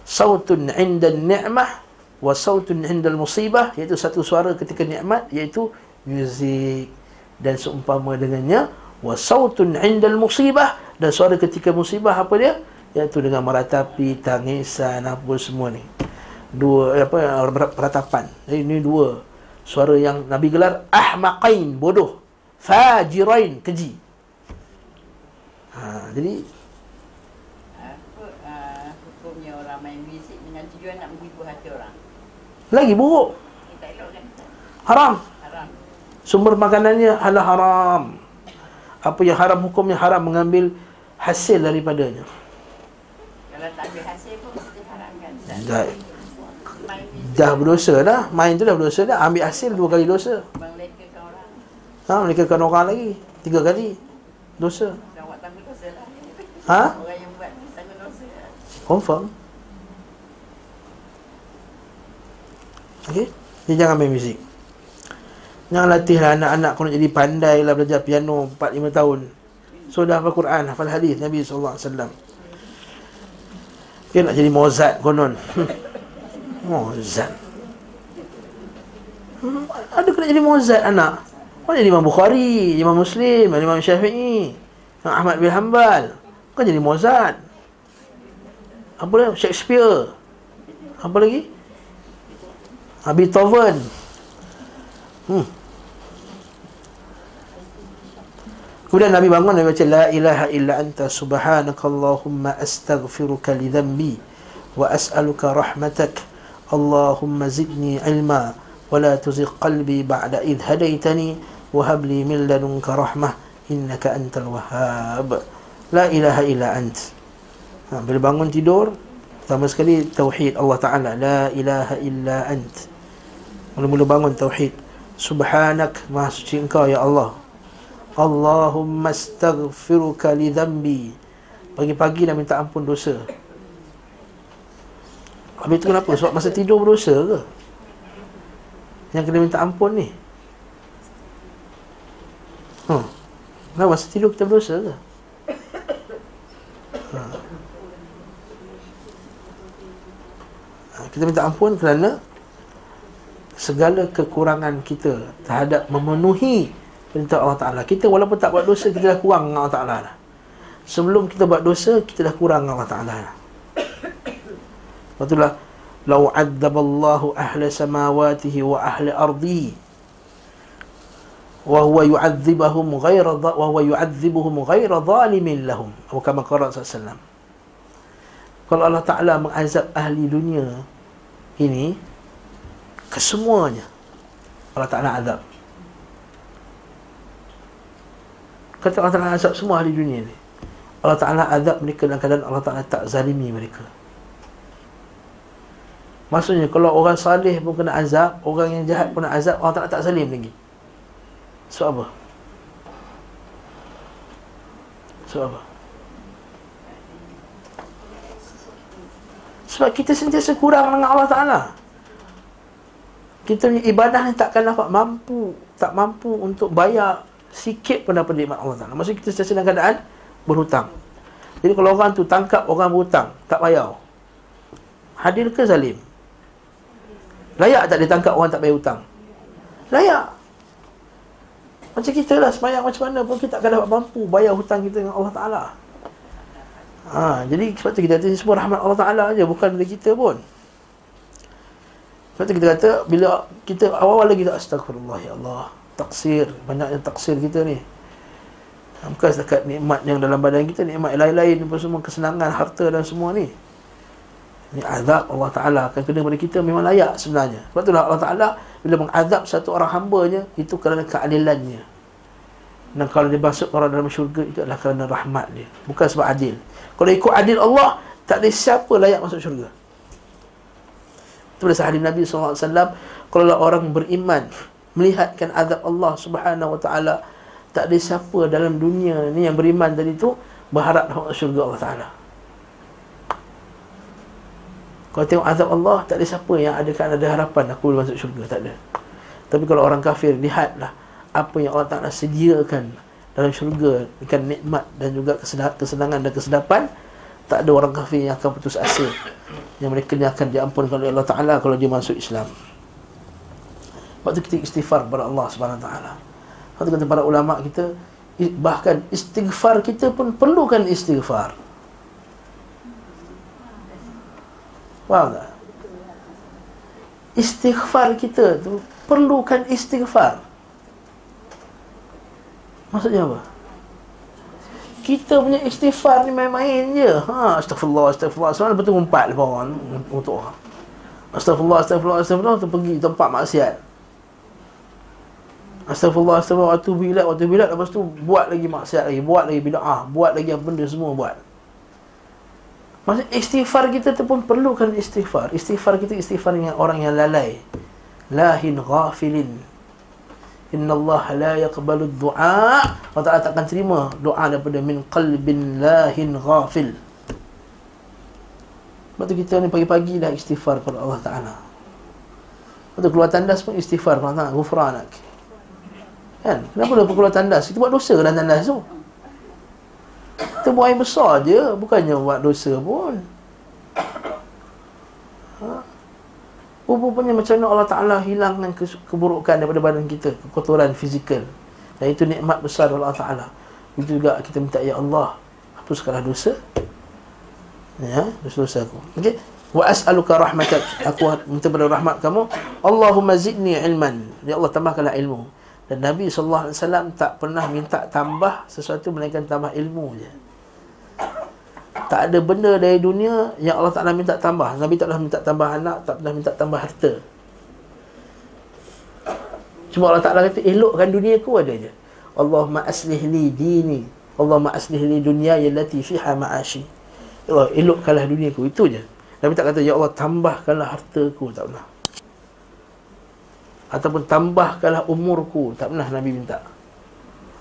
Sautun inda ni'mah Wa sautun inda musibah Iaitu satu suara ketika nikmat Iaitu muzik. Dan seumpama dengannya Wa sautun inda musibah Dan suara ketika musibah apa dia? Iaitu dengan meratapi tangisan apa semua ni. Dua apa peratapan jadi ini dua. Suara yang nabi gelar ahmaqain bodoh. Fajirain keji. Ha jadi apa uh, hukumnya orang main muzik dengan tujuan nak menghibur hati orang? lagi buruk. Kan? Haram. Haram. Sumber makanannya halal haram. Apa yang haram hukumnya haram mengambil hasil daripadanya. Kalau tak ambil hasil pun mesti haramkan. Tak. Dah, ni dah berdosa dah. Main tu dah berdosa dah. Ambil hasil dua kali dosa. melekakan. Ha, mereka kan orang lagi. Tiga kali. Dosa. Ha? Ni. Confirm. Okey. Dia jangan main muzik. Jangan latihlah anak-anak kau nak jadi pandai lah belajar piano 4 5 tahun. So dah hafal Quran, hafal hadis Nabi sallallahu alaihi wasallam. Dia nak jadi Mozart konon. Mozart. Hmm, ada kena jadi Mozart anak. Mana jadi Imam Bukhari, Imam Muslim, Imam Syafi'i, Imam Ahmad bin Hanbal. Bukan jadi Mozart. Apa dia? Shakespeare. Apa lagi? Beethoven. Hmm. Kemudian Nabi bangun Nabi baca la ilaha illa anta subhanakallahumma astaghfiruka li dhanbi wa as'aluka rahmatak. Allahumma zidni ilma wa la tuzigh qalbi ba'da idh hadaitani wa hab li min ladunka rahmah. Innaka antal wahhab. La ilaha illa ant. Ha, bila bangun tidur pertama sekali tauhid Allah Taala. La ilaha illa ant. Mula-mula bangun tauhid. Subhanak maha suci engkau ya Allah Allahumma astaghfiruka li dhanbi pagi-pagi dah minta ampun dosa Habis tu kenapa? Sebab masa tidur berdosa ke? Yang kena minta ampun ni Hmm. Kenapa masa tidur kita berdosa ke? Ha. Ha, Kita minta ampun kerana segala kekurangan kita terhadap memenuhi perintah Allah Ta'ala. Kita walaupun tak buat dosa, kita dah kurang dengan Allah Ta'ala. dah. Sebelum kita buat dosa, kita dah kurang dengan Allah Ta'ala. dah. Lepas itulah, Lau adzaballahu ahla samawatihi wa ahli ardihi wa huwa yu'adzibahum ghaira wa huwa yu'adzibuhum ghaira zalimin lahum atau kama qala sallallahu kalau Allah Taala mengazab ahli dunia ini kesemuanya Allah Taala azab kata Allah Taala azab semua ahli dunia ni Allah Taala azab mereka dalam keadaan Allah Taala tak zalimi mereka Maksudnya kalau orang salih pun kena azab, orang yang jahat pun kena azab, Allah Taala tak zalim lagi. Sebab apa? Sebab apa? Sebab kita sentiasa kurang dengan Allah Ta'ala Kita punya ibadah ni takkan dapat mampu Tak mampu untuk bayar Sikit pun dapat nikmat Allah Ta'ala. Maksudnya kita sentiasa dalam keadaan Berhutang. Jadi kalau orang tu tangkap orang berhutang Tak bayar Hadir ke zalim? Layak tak ditangkap orang tak bayar hutang? Layak. Macam kita lah semayang macam mana pun kita takkan dapat mampu bayar hutang kita dengan Allah Ta'ala. Ha, Jadi sebab tu kita kata ini semua rahmat Allah Ta'ala je Bukan dari kita pun. Sebab tu kita kata Bila kita awal-awal lagi tak Astagfirullah ya Allah Taksir Banyaknya taksir kita ni. Bukan setakat nikmat yang dalam badan kita Nikmat yang lain-lain apa semua Kesenangan, harta dan semua ni. Ini azab Allah Ta'ala akan kena kepada kita Memang layak sebenarnya. Sebab itulah Allah Ta'ala Bila mengazab satu orang hambanya Itu kerana keadilannya. Dan kalau dia masuk orang dalam syurga Itu adalah kerana rahmat dia. Bukan sebab adil. Kalau ikut adil Allah Tak ada siapa layak masuk syurga. Itu pada sahabat Nabi SAW Kalau orang beriman Melihatkan azab Allah Subhanahu Wa Ta'ala. Tak ada siapa dalam dunia ni Yang beriman tadi tu Berharap dapat syurga Allah Ta'ala. Kalau tengok azab Allah Tak ada siapa yang ada kan ada harapan Aku boleh masuk syurga Tak ada. Tapi kalau orang kafir Lihatlah Apa yang Allah Ta'ala sediakan Dalam syurga Ikan nikmat Dan juga kesenangan dan kesedapan Tak ada orang kafir yang akan putus asa Yang mereka ni akan diampunkan oleh Allah Ta'ala Kalau dia masuk Islam Waktu kita istighfar kepada Allah Subhanahu Ta'ala. Waktu kata para ulama kita Bahkan istighfar kita pun Perlukan istighfar. Faham tak? Istighfar kita tu Perlukan istighfar. Maksudnya apa? Kita punya istighfar ni main-main je. Ha, Astagfirullah, astagfirullah Semalam lepas tu umpat lepas orang Untuk orang. Astagfirullah, astagfirullah, astagfirullah Tu pergi tempat maksiat Astagfirullah, astagfirullah, waktu bilat, waktu bilat Lepas tu buat lagi maksiat lagi Buat lagi bida'ah Buat lagi apa benda semua buat. Maksudnya istighfar kita tu pun perlukan istighfar. Istighfar kita istighfar dengan orang yang lalai. Lahin ghafilin. Inna Allah la yaqbalu du'a. Allah Ta'ala takkan terima doa daripada min qalbin lahin ghafil. Sebab tu kita ni pagi-pagi dah istighfar kepada Allah Ta'ala. Lepas tu keluar tandas pun istighfar. Allah Ta'ala Gufranak Kan? Kenapa dia keluar tandas? Kita buat dosa dalam tandas tu? Kita buat air besar je Bukannya buat dosa pun. Rupanya macam mana Allah Ta'ala hilangkan keburukan daripada badan kita Kekotoran fizikal. Dan itu nikmat besar Allah Ta'ala. Itu juga kita minta Ya Allah Hapuskanlah dosa. Ya, dosa-dosa aku. Okey? Wa as'aluka rahmatak. Aku minta pada rahmat kamu. Allahumma zidni ilman. Ya Allah tambahkanlah ilmu Dan Nabi SAW tak pernah minta tambah Sesuatu melainkan tambah ilmu je tak ada benda dari dunia yang Allah Ta'ala minta tambah. Nabi tak pernah minta tambah anak, tak pernah minta tambah harta. Cuma Allah Ta'ala kata, elokkan dunia ku ada je. Allahumma aslih li dini. Allahumma aslih li dunia yallati fiha ma'ashi. Ya Allah, elokkanlah dunia ku. Itu je. Nabi tak kata, Ya Allah, tambahkanlah harta ku. Tak pernah. Ataupun tambahkanlah umurku. Tak pernah Nabi minta.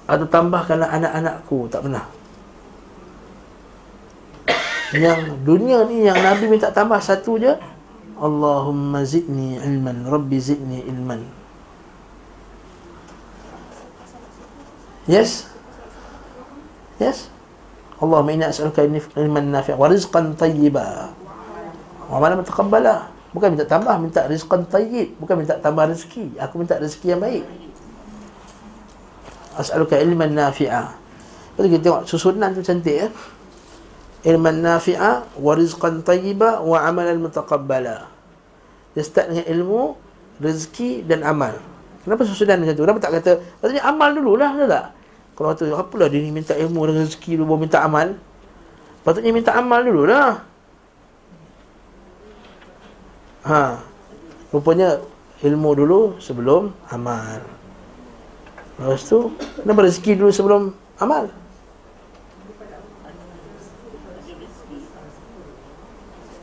Atau tambahkanlah anak-anakku. Tak pernah yang dunia ni yang Nabi minta tambah satu je Allahumma zidni ilman Rabbi zidni ilman Yes Yes Allahumma inna as'aluka ilman nafi' wa rizqan tayyiba wa mana mutaqabbala bukan minta tambah minta rizqan tayyib. Bukan minta tambah rezeki. Aku minta rezeki yang baik. As'aluka ilman nafi'a. Lepas kita tengok susunan tu cantik ya. Ilman nafi'a wa rizqan tayyiba wa amalan mutaqabbala. Dia start dengan ilmu rezeki dan amal. Kenapa susunan macam tu? Kenapa tak kata patutnya amal dululah ada tak? Kalau kata apalah dia ni minta ilmu dan rezeki baru minta amal? Patutnya minta amal dululah ha. Rupanya ilmu dulu sebelum amal. Lepas tu kenapa rezeki dulu sebelum amal?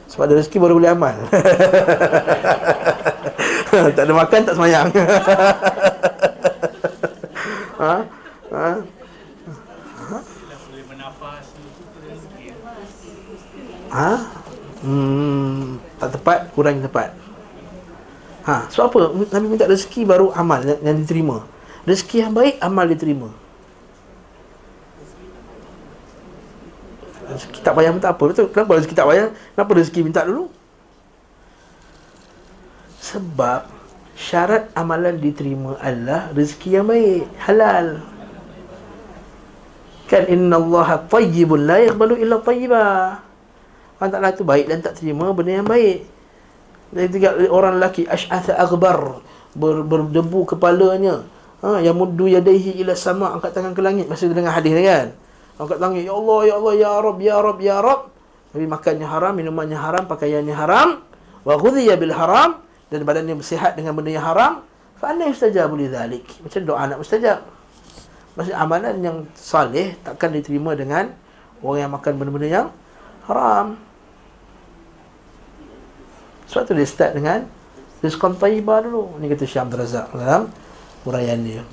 Sebab ada rezeki baru boleh amal. Tak ada makan tak semayang. Ha? Ha? Ha? Hmm, tak tepat, kurang tepat Ha, sebab apa? Nabi minta rezeki baru amal yang, yang diterima Rezeki yang baik, amal diterima Rezeki tak payah minta apa Betul? Kenapa rezeki tak payah? Kenapa rezeki minta dulu? Sebab Syarat amalan diterima Allah Rezeki yang baik Halal Kan inna Allah tayyibun la yakbalu illa tayyibah Allah Ta'ala tu baik dan tak terima benda yang baik Dan tiga orang lelaki Ash'atha aghbar ber, Berdebu kepalanya ha, Yang muddu yadaihi ila sama Angkat tangan ke langit Masih dengar hadis kan Angkat tangan, Ya Allah, Ya Allah, Ya Rab, Ya Rab, Ya Rab. Tapi makannya haram, minumannya haram, pakaiannya haram. Wa ghudhiya bil haram. Dan badannya bersihat dengan benda yang haram. Fa'anna yustajabu li dhalik. Macam doa anak mustajab. Maksudnya amalan yang salih takkan diterima dengan orang yang makan benda-benda yang haram. Sebab tu dia start dengan Rizqan tayyibah dulu. Ini kata Syam Razak dalam uraian dia.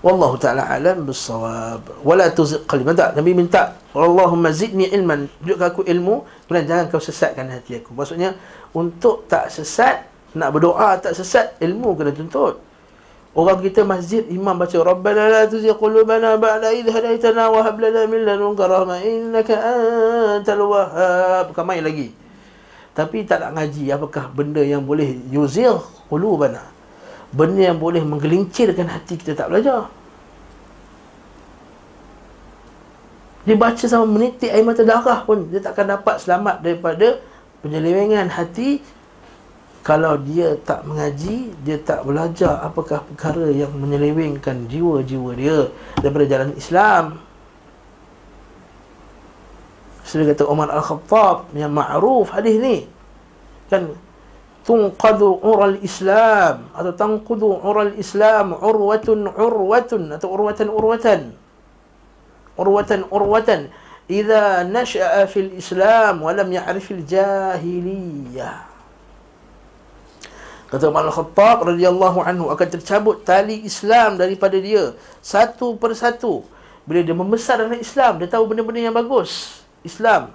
Wallahu ta'ala alam bisawab Wala tuzik qalbi. Nabi minta Allahumma zidni ilman. Tunjukkan aku ilmu Kemudian jangan kau sesatkan hati aku. Maksudnya Untuk tak sesat Nak berdoa tak sesat Ilmu kena tuntut. Orang kita masjid Imam baca Rabbana la tuzik qulubana Ba'la idh hadaitana Wa hablana min lanunka rahma Innaka antal wahab Bukan main lagi Tapi tak nak ngaji Apakah benda yang boleh Yuzir qulubana? Benda yang boleh menggelincirkan hati kita tak belajar. Dia baca sama menitik air mata darah pun dia takkan dapat selamat daripada penyelewengan hati. Kalau dia tak mengaji dia tak belajar apakah perkara yang menyelewengkan jiwa-jiwa dia daripada jalan Islam sudah kata Umar Al-Khattab yang ma'ruf hadis ni. Kan? Tunqadu ural islam atau tanqudu ural islam urwatun urwatun atau urwatan urwatan. Urwatan urwatan. Idza nasha'a fil islam wa lam ya'rif al jahiliyah. Kata Umar Al-Khattab radhiyallahu anhu akan tercabut tali Islam daripada dia satu persatu. Bila dia membesar dalam Islam, dia tahu benda-benda yang bagus. Islam.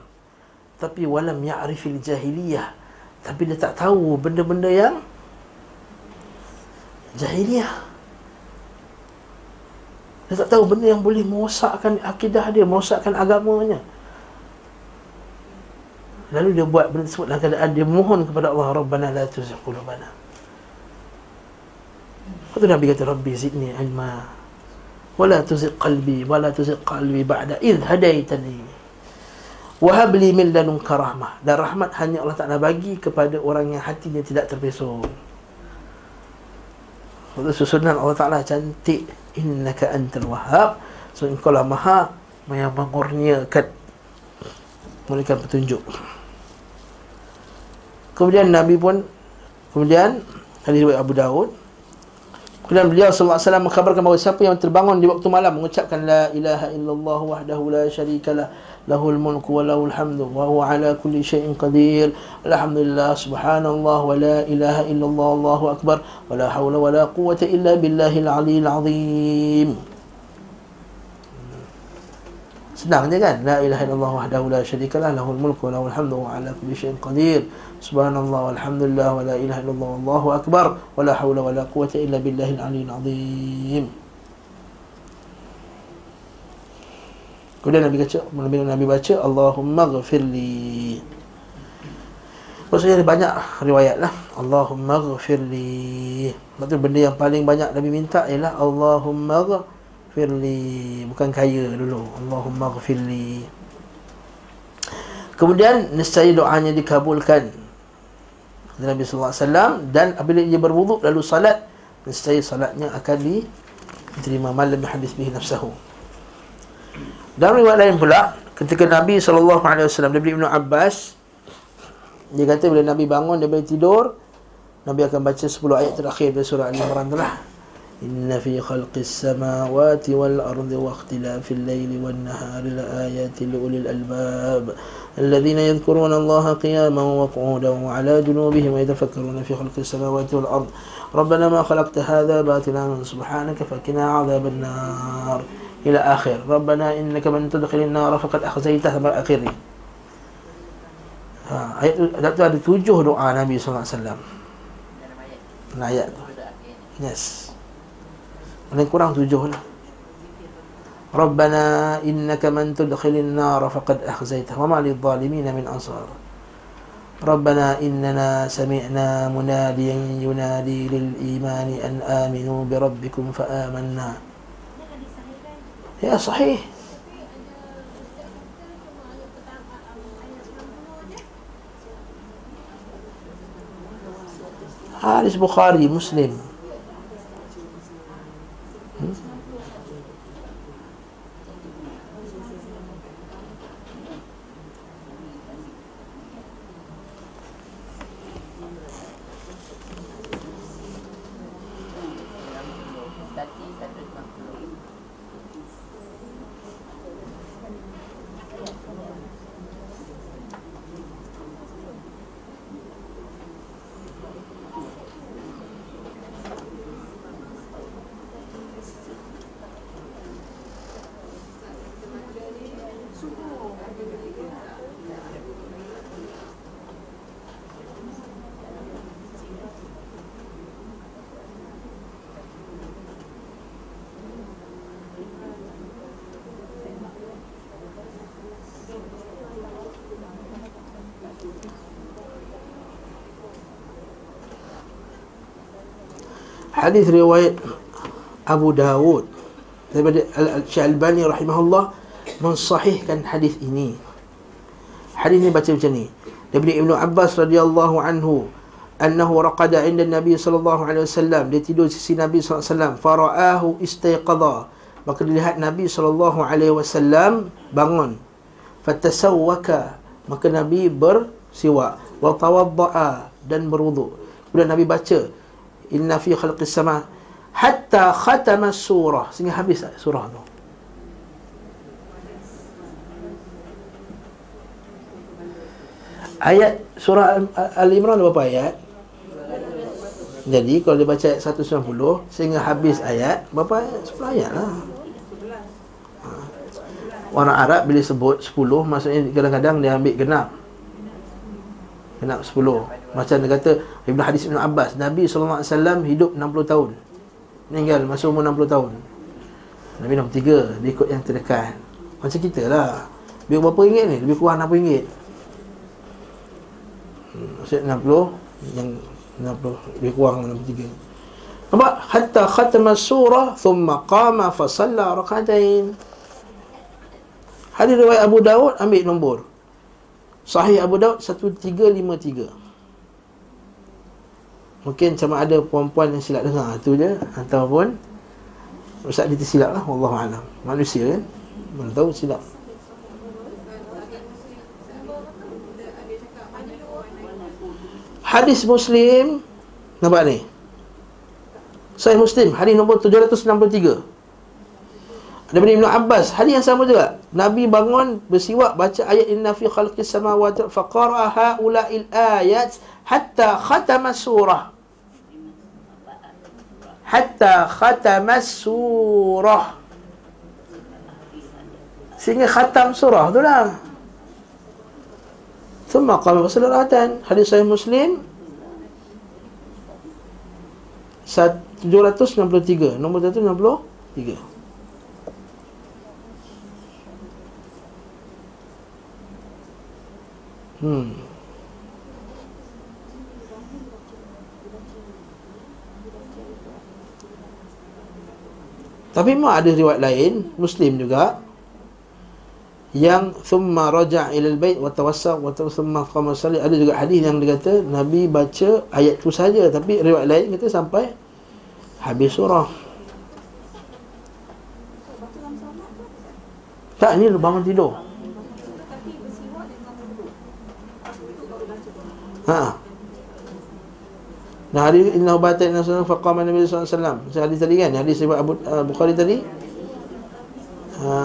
Tapi walam ya'rifil jahiliyah. Tapi dia tak tahu benda-benda yang jahiliyah. Dia tak tahu benda yang boleh merosakkan akidah dia, merosakkan agamanya. Lalu dia buat benda tersebut dalam keadaan dia mohon kepada Allah Rabbana la tuzigh qulubana. Tu Nabi kata Rabbi zidni ilma Wala tuzik qalbi Wala tuzik qalbi ba'da idh hadaitani Wahab li min lanunka rahmah Dan rahmat hanya Allah Ta'ala bagi kepada orang yang hatinya tidak terpesong. Lepas susunan Allah Ta'ala cantik. Innaka antal wahab So engkau lah maha Yang mengurniakan Memberikan petunjuk. Kemudian Nabi pun Kemudian Hadis Abu Daud Kemudian beliau wasallam mengkhabarkan bahawa siapa yang terbangun di waktu malam mengucapkan la ilaha illallah wahdahu la syarikalah lahul mulku wa lahul hamdu wa huwa ala kulli syai'in qadir. Alhamdulillah subhanallah wa la ilaha illallah allahu akbar wa la hawla wa la quwwata illa billahil aliyyil azim Senang je kan? La ilaha illallah wahdahu la syarikalah lahul mulku wa lahul hamdu wa ala kulli syai'in qadir. Subhanallah walhamdulillah wa la ilaha illallah wallahu akbar wa la hawla wa la quwwata illa billahil aliyyil azim. Kemudian Nabi baca, Nabi, Nabi baca Allahumma ghafirli. Maksudnya ada banyak riwayat lah Allahumma ghafirli Maksudnya benda yang paling banyak Nabi minta ialah Allahumma ghafirli Bukan kaya dulu Allahumma ghafirli Kemudian nescaya doanya dikabulkan Nabi sallallahu alaihi wasallam dan apabila dia berwuduk lalu salat nescaya salatnya akan diterima malam hadis bihi nafsuhu. Dan riwayat lain pula ketika Nabi sallallahu alaihi wasallam dari Ibnu Abbas dia kata bila Nabi bangun daripada tidur Nabi akan baca 10 ayat terakhir dari surah Al-Imran itulah. إن في خلق السماوات والأرض واختلاف الليل والنهار لآيات لأولي الألباب. الذين يذكرون الله قياما وقعودا وعلى جنوبهم ويتفكرون في خلق السماوات والأرض. ربنا ما خلقت هذا باطلا سبحانك فكنا عذاب النار. إلى آخر. ربنا إنك من تدخل النار فقد أخزيتها من آخره هذا آه، توجه دعاء النبي صلى الله عليه وسلم. Nabi SAW Dalam ayat. Tu Yes. leen kurang tujuh lah rabbana innaka man tudkhilin nnaara faqad axzayta wa ma lilzalimina min ansaar ربنا إننا سمعنا مناديا ينادي للإيمان أن آمنوا بربكم فآمنا يا صحيح حارس بخاري مسلم hadis riwayat Abu Dawud daripada Al-Albani rahimahullah mensahihkan hadis ini. Hadis ini baca macam ni. Daripada Ibnu Abbas radhiyallahu anhu annahu raqada 'inda Nabi sallallahu alaihi wasallam dia tidur sisi Nabi sallallahu alaihi wasallam faraahu istayqadha maka dilihat Nabi sallallahu alaihi wasallam bangun fatasawwaka maka Nabi bersiwak wa tawaddaa dan berwuduk. Kemudian Nabi baca Inna fi khalqis sama hatta khatama surah sehingga habis surah tu. Ayat surah Al-Imran berapa ayat? Jadi kalau dia baca ayat 190 sehingga habis ayat berapa ayat? 10 ayat lah. Ha. Orang Arab bila sebut 10 maksudnya kadang-kadang dia ambil genap. Genap 10. Macam dia kata Ibn Hadis Ibn Abbas Nabi SAW hidup 60 tahun. Meninggal masa umur 60 tahun. Nabi 63 Dia ikut yang terdekat. Macam kita lah. Lebih berapa ringgit ni? Lebih kurang 60 ringgit. Hmm, Maksudnya 60 Yang 60 Lebih kurang 63 Nampak? Hatta khatama surah Thumma qama fasalla rakatain Hadis riwayat Abu Daud Ambil nombor. Sahih Abu Daud 1353 Mungkin sama ada perempuan yang silap dengar Itu je Ataupun Ustaz dia tersilap lah Wallahualam Manusia kan Mana tahu silap. Hadis Muslim Nampak ni? Sahih Muslim Hadis nombor 763 Daripada Ibn Abbas Hadis yang sama juga. Nabi bangun bersiwak Baca ayat Inna fi khalqis samawati Faqara ha'ula'il ayat Hatta khatama surah hatta khatamas surah sehingga khatam surah tu lah ثم قام بصلاة hadis sahih Muslim 763 nombor 763 Hmm. Tapi memang ada riwayat lain Muslim juga yang thumma raja' ila al-bait wa tawassa wa thumma qama salli ada juga hadis yang dia kata Nabi baca ayat tu saja tapi riwayat lain kata sampai habis surah. Tak ni bangun tidur. Ha Nah hadis inna bata inna sallallahu faqama Nabi sallallahu alaihi wasallam. Hadis tadi kan, hadis riwayat Abu uh, Bukhari tadi. Uh,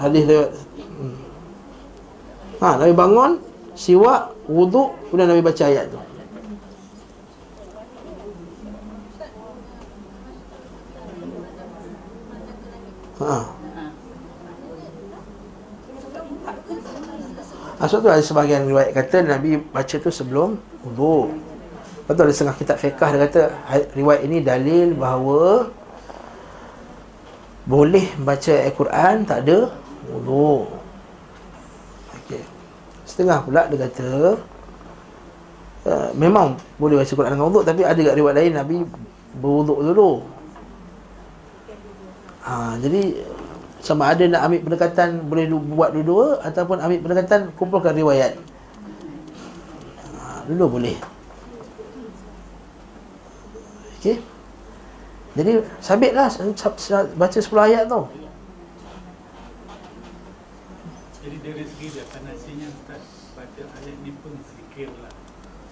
hadis riwayat hmm. Ha, Nabi bangun, siwak, wuduk, kemudian Nabi baca ayat tu. Ha. Maksud tu ada sebahagian riwayat kata Nabi baca tu sebelum wuduk. Lepas tu ada setengah kitab fiqah dia kata riwayat ini dalil bahawa boleh baca Al-Quran tak ada wuduk. Okey. Setengah pula dia kata uh, memang boleh baca Al-Quran dengan wuduk tapi ada juga riwayat lain Nabi berwuduk dulu. Ha, jadi sama ada nak ambil pendekatan boleh buat dua-dua ataupun ambil pendekatan kumpulkan riwayat. Ha, dulu boleh. Okey. Jadi sabitlah baca 10 ayat tu. Jadi dari segi definisinya Ustaz baca ayat ni pun zikir lah.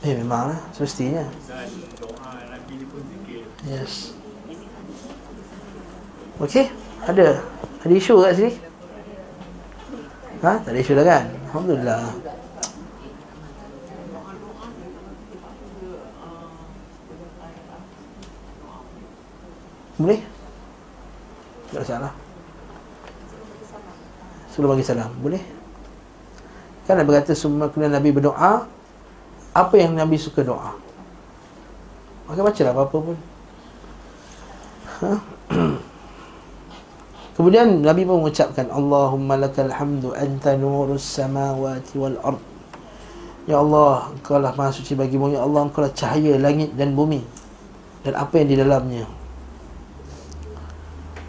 Eh memanglah semestinya. Dan doa Nabi ni pun zikir. Yes. Okey, ada. Ada isu kat sini? Ha? Tak ada isu dah kan? Alhamdulillah. Boleh? Tak salah. Sebelum bagi salam. Boleh? Kan Nabi kata semua kena Nabi berdoa Apa yang Nabi suka doa Maka baca lah apa-apa pun Ha? Kemudian Nabi pun mengucapkan Allahumma lakal hamdu anta nurus samawati wal ard. Ya Allah, engkau lah maha suci bagimu. Ya Allah, engkau lah cahaya langit dan bumi. Dan apa yang di dalamnya.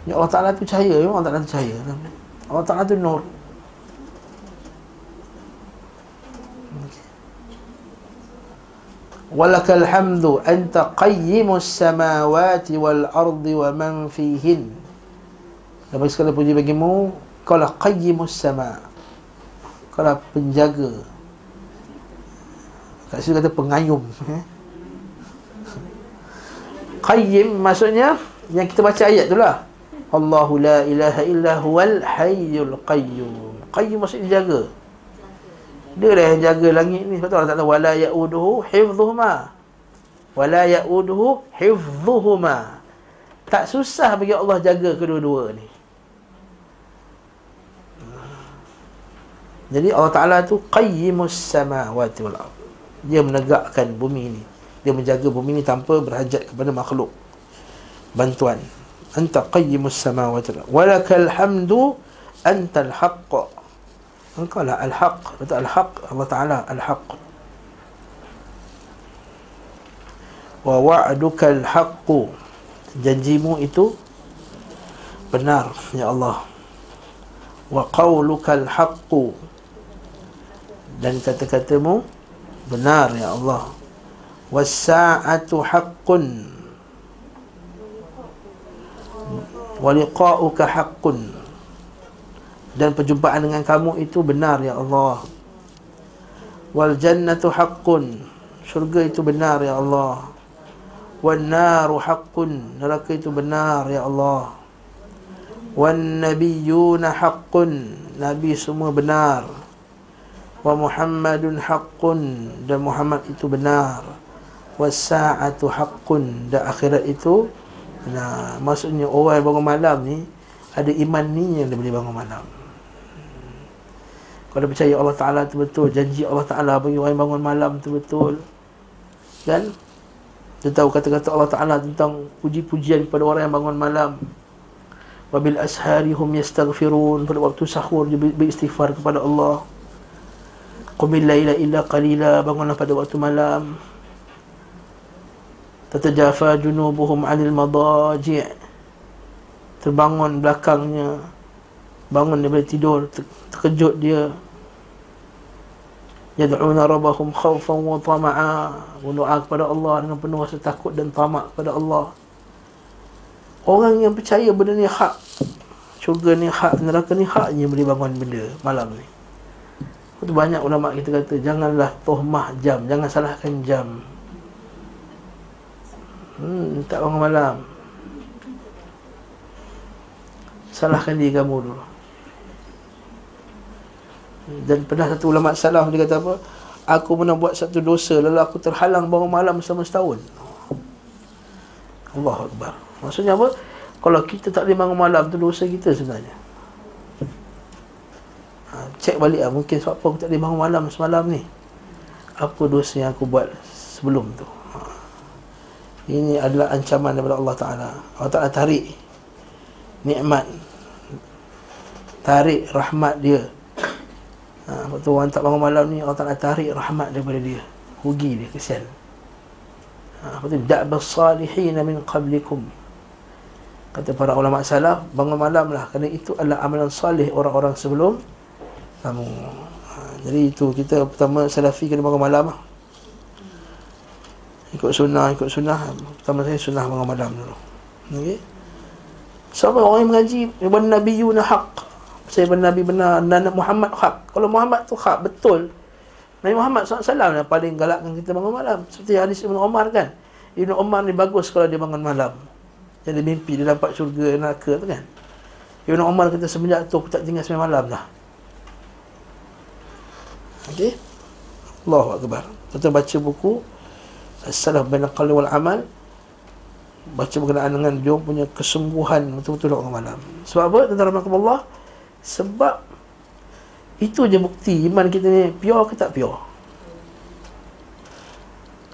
Ya Allah Ta'ala tu cahaya. Ya Allah Ta'ala tu cahaya. Allah Ta'ala tu nur. Walakal hamdu anta qayyimus samawati wal ardi wa man fihin. Dan bagi segala puji bagimu Kau lah qayyimus sama. Kau lah penjaga. Kat situ kata pengayum eh? Qayyim maksudnya Yang kita baca ayat tu lah. Allahu la ilaha illa huwal hayyul qayyum. Qayyum maksudnya jaga. Dia lah yang jaga langit ni Sebab tu Allah Ta'ala Wala ya'uduhu hifzuhuma Wala ya'uduhu hifzuhuma Tak susah bagi Allah jaga kedua-dua ni Jadi Allah Ta'ala tu Qayyimus samawati wal ard. Dia menegakkan bumi ni Dia menjaga bumi ni tanpa berhajat kepada makhluk. Bantuan. Anta qayyimus samawati wal ard. Walakal hamdu Anta al-haqq. Engkau lah al-haq. Betul al-haq Allah Ta'ala al-haq. Wa wa'duka al-haqq. Janjimu itu Benar Ya Allah. Wa qawluka al-haqq dan kata-katamu benar ya Allah. Was-sa'atu haqqun. Wa liqa'uka haqqun. Dan perjumpaan dengan kamu itu benar ya Allah. Wal jannatu haqqun. Syurga itu benar ya Allah. Wan naru haqqun. Neraka itu benar ya Allah. Wan nabiyyuna haqqun. Nabi semua benar wa Muhammadun haqqun dan Muhammad itu benar. Was sa'atu haqqun dan akhirat itu benar. Maksudnya orang bangun malam ni ada iman ni yang dia boleh bangun malam. Kalau percaya Allah Ta'ala tu betul janji Allah Ta'ala bagi orang bangun malam tu betul. Kan dia tahu kata-kata Allah Ta'ala tentang puji-pujian kepada orang yang bangun malam. Wabil ashari hum yastaghfirun pada waktu sahur dia beristighfar kepada Allah Qumil laila illa qalila Bangunlah pada waktu malam. Tatajafa junubuhum anil madaji' Terbangun belakangnya. Bangun daripada tidur Terkejut dia. Yad'una rabbahum khawfan wa tama'a. Berdoa kepada Allah dengan penuh rasa takut dan tamak kepada Allah. Orang yang percaya benda ni hak. Syurga ni hak, neraka ni hak Haknya boleh bangun benda malam ni itu banyak ulama kita kata janganlah tohmah jam, jangan salahkan jam. Hmm, tak bangun malam. Salahkan diri kamu dulu. Dan pernah satu ulama salah dia kata apa? Aku pernah buat satu dosa lalu aku terhalang bangun malam selama setahun. Allah Akbar. Maksudnya apa? Kalau kita tak boleh bangun malam tu dosa kita sebenarnya Cek balik lah Mungkin sebab apa aku tak boleh bangun malam semalam ni. Apa dosa yang aku buat sebelum tu? Ha. Ini adalah ancaman daripada Allah Ta'ala. Allah Ta'ala tarik Nikmat Tarik rahmat dia. Ha, Waktu orang tak bangun malam ni Allah Ta'ala tarik rahmat daripada dia. Rugi dia, kesian. Ha, tu? Da'bas salihina min qablikum. Kata para ulama salaf Bangun malam lah. Kerana itu adalah amalan salih Orang-orang sebelum kamu. Ha, jadi itu kita pertama salafi kena bangun malam lah. ikut sunnah ikut sunnah. Pertama saya sunnah bangun malam dulu. Okey? Siapa orang yang mengaji Ibn Nabi Yuna haq Saya Ibn Nabi benar Dan Muhammad haq. Kalau Muhammad tu haq betul. Nabi Muhammad SAW yang paling galakkan kita bangun malam. Seperti hadis Ibn Omar kan? Ibn Omar ni bagus kalau dia bangun malam. Jadi mimpi dia dapat syurga neraka tu kan? Ibn Omar kata semenjak tu aku tak tinggal sembilan malam dah Okey. Allahu akbar. Kita baca buku As-Salaf bin Qalbi wal Amal baca berkenaan dengan dia punya kesembuhan betul-betul orang malam. Sebab apa? Tentang Allah sebab itu je bukti iman kita ni pure ke tak pure.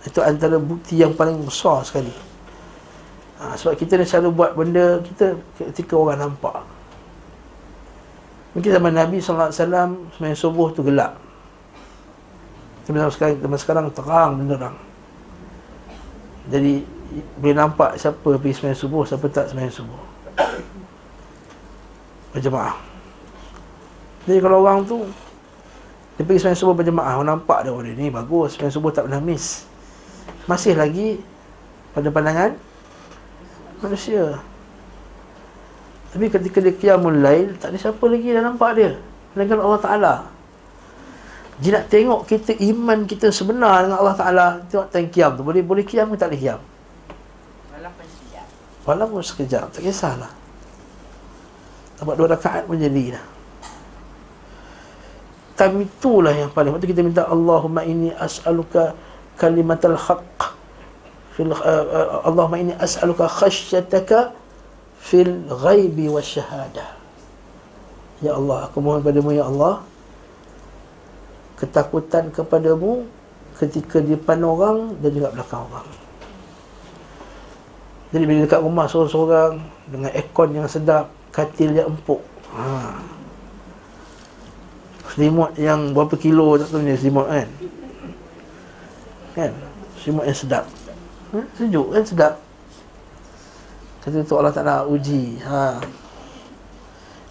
Itu antara bukti yang paling besar sekali. Ha, sebab kita ni selalu buat benda kita ketika orang nampak. Mungkin zaman Nabi SAW Semayang subuh tu gelap tapi sekarang, zaman sekarang terang benderang Jadi Boleh nampak siapa pergi semayang subuh Siapa tak semayang subuh. Berjemaah. Jadi kalau orang tu Dia pergi semayang subuh berjemaah Orang nampak dia Oh dia ni bagus Semayang subuh tak pernah miss. Masih lagi Pada pandangan Manusia. Tapi ketika dia qiyamul lail Tak ada siapa lagi yang nampak dia Dengan Allah Ta'ala Dia nak tengok kita iman kita sebenar dengan Allah Ta'ala. Tengok time kiam tu. Boleh boleh kiam ke tak boleh kiam Walaupun sekejap. Walaupun sekejap. Tak kisahlah. Dapat dua rakaat pun jadi dah. Time itulah yang paling Waktu kita minta Allahumma inni as'aluka kalimatal haqq fil, uh, uh, Allahumma inni as'aluka khasyataka fil ghaibi wa syahadah Ya Allah, aku mohon padamu ya Allah Ketakutan kepadamu Ketika di depan orang Dan juga belakang orang Jadi bila dekat rumah seorang-seorang Dengan aircon yang sedap Katil yang empuk ha. Selimut yang berapa kilo tak tahu ni selimut kan Kan Selimut yang sedap ha? Sejuk kan sedap Kata tu Allah Ta'ala uji ha.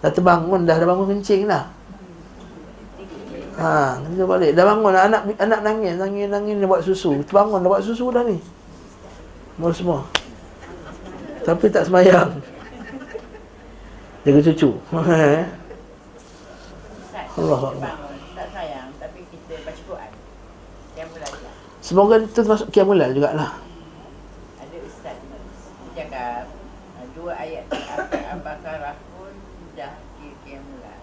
Dah terbangun dah, dah bangun kencing dah. Ha, kita balik. Dah bangun anak anak nangis, nangis nangis dia buat susu. Terbangun dah buat susu dah ni. Semua semua. Tapi tak semayang. Jaga cucu. Allah Allah. Yang. Semoga itu termasuk kiamulal jugalah. Ada ustaz dia cakap uh, dua ayat Al-Baqarah pun dah kira-kira mula.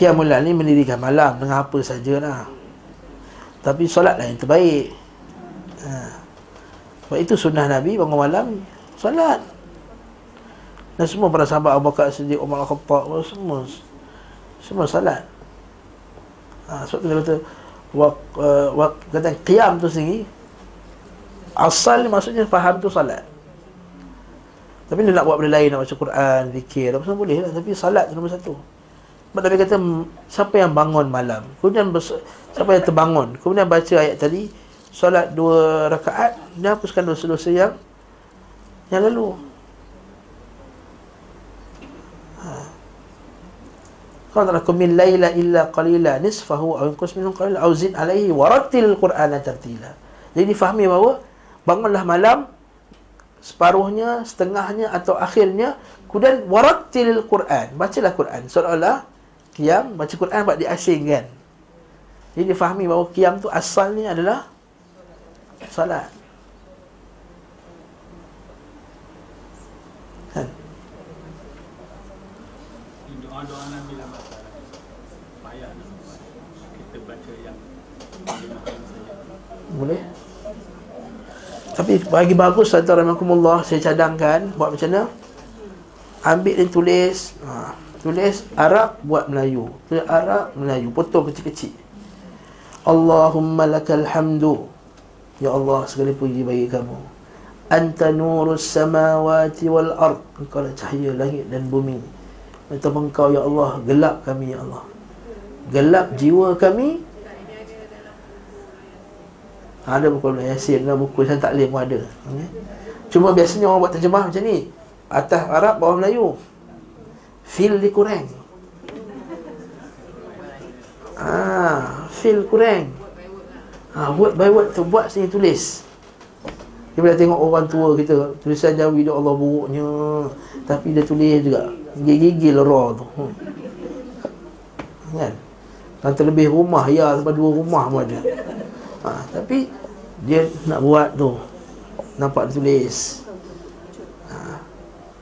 Kiamulal ni mendirikan malam dengan apa sajalah. Tapi solatlah yang terbaik. Ha. Sebab itu sunnah Nabi bangun malam solat. Dan semua para sahabat Abu Bakar Siddiq, Umar Al-Khattab semua semua salat. Ha, sebab dia kata uh, wak, kata qiyam tu sendiri asal maksudnya faham tu salat. Tapi dia nak buat benda lain nak baca Quran, zikir, apa semua boleh lah. Tapi salat tu nombor satu. Sebab Nabi kata siapa yang bangun malam, kemudian siapa yang terbangun, kemudian baca ayat tadi, solat dua rakaat, dia hapuskan dosa-dosa yang yang lalu. Ha. Tak lakum min laila illa qalila nisfahu aw inqus minhu qalila aw zid alaihi warattil qur'ana tartila. Jadi difahami bahawa bangunlah malam separuhnya, setengahnya atau akhirnya kemudian warattil Quran. Bacalah Quran. Seolah-olah qiyam baca Quran buat diasingkan. Jadi difahami bahawa qiyam tu asalnya adalah salat. Kan? Doa-doa Nabi lah. Payah. Kita baca yang saja. Boleh? Tapi bagi bagus Tuan Rahmatullah Saya cadangkan Buat macam mana Ambil dan tulis ha, Tulis Arab buat Melayu. Tulis Arab Melayu. Potong kecil-kecil. Allahumma lakal hamdu. Ya Allah segala puji bagi kamu. Anta nurus samawati wal ard. Engkau lah cahaya langit dan bumi. Minta engkau ya Allah Gelap kami ya Allah. Gelap jiwa kami. Ada buku Ibn Yasin Ada buku Saya Taklim pun ada. Okay. Cuma biasanya orang buat terjemah macam ni. Atas Arab, bawah Melayu Fil dia kurang Ah, fil kurang ah, Word by word tu Buat sini tulis. Dia boleh tengok orang tua kita Tulisan Jawi dia Allah buruknya. Tapi dia tulis juga. Gigil-gigil raw tu. Hmm. Kan? Dan terlebih rumah Ya sampai dua rumah pun ada. Ha, Tapi Dia nak buat tu. Nampak dia tulis. ha.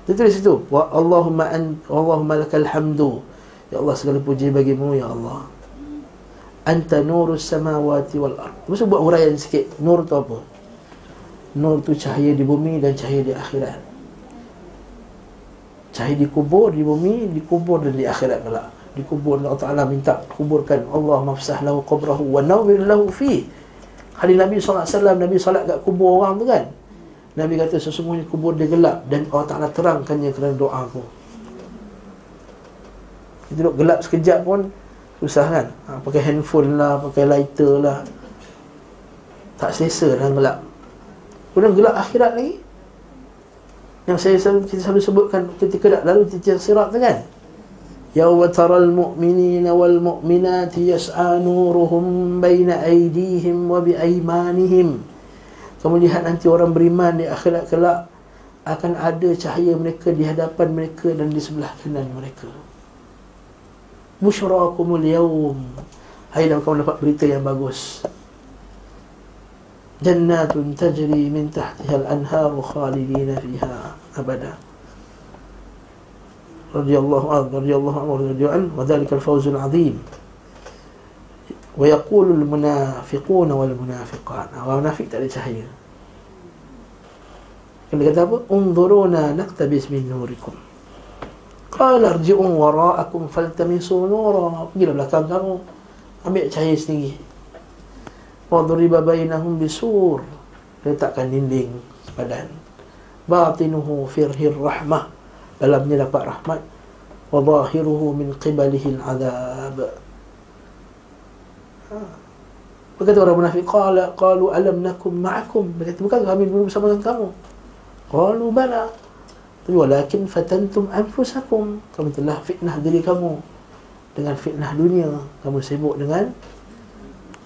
Dia tulis itu Wa Allahumma an Allahumma lakal hamdu. Ya Allah segala puji bagimu Ya Allah. Anta nurus samawati wal ard. Masa buat huraian sikit? Nur tu apa? Nur tu cahaya di bumi dan cahaya di akhirat. Cahaya dikubur di bumi Dikubur dan di akhirat pula. Dikubur Allah Ta'ala minta kuburkan. Allah mafsah lahu qabrahu wa nawwir lahu fi Hadis Nabi SAW Nabi salat kat kubur orang tu kan Nabi kata sesungguhnya kubur dia gelap dan Allah Ta'ala terangkannya kerana doa aku. Kita duduk gelap sekejap pun susah kan? Ha, pakai handphone lah, pakai lighter lah. Tak selesa dalam gelap. Kemudian gelap akhirat ni yang saya selalu, kita selalu sebutkan ketika dah lalu titik sirat tu kan yawma taral mu'minina wal mu'minati yas'a nuruhum baina aydihim wa bi aymanihim kamu lihat nanti orang beriman di akhirat kelak akan ada cahaya mereka di hadapan mereka dan di sebelah kanan mereka. Busyrakumul yawm. Hai dan kamu dapat berita yang bagus Jannatun tajri min tahtiha al-anharu khalidina fiha abada radhiyallahu anhu radhiyallahu anhu radhiyallahu anhu wa dhalika al-fawz al-azim wa yaqulu al-munafiquna wal munafiqat wa munafiq tak ada cahaya Kena kata apa? Unzuruna naktabis min nurikum. Qala arji'u wara'akum faltamisu nura. Pergilah belakang kamu. Ambil cahaya sendiri. Wa bainahum bisur. Letakkan dinding sepadan. Batinuhu firhir rahmah. Dalamnya dapat rahmat. Wa zahiruhu min qibalihi al-azab. Berkata orang munafik, qala qalu alam nakum ma'akum. Berkata, bukan kami dulu bersama dengan kamu. Qalu bala. Tapi walakin fatantum anfusakum. Kamu telah fitnah diri kamu dengan fitnah dunia. Kamu sibuk dengan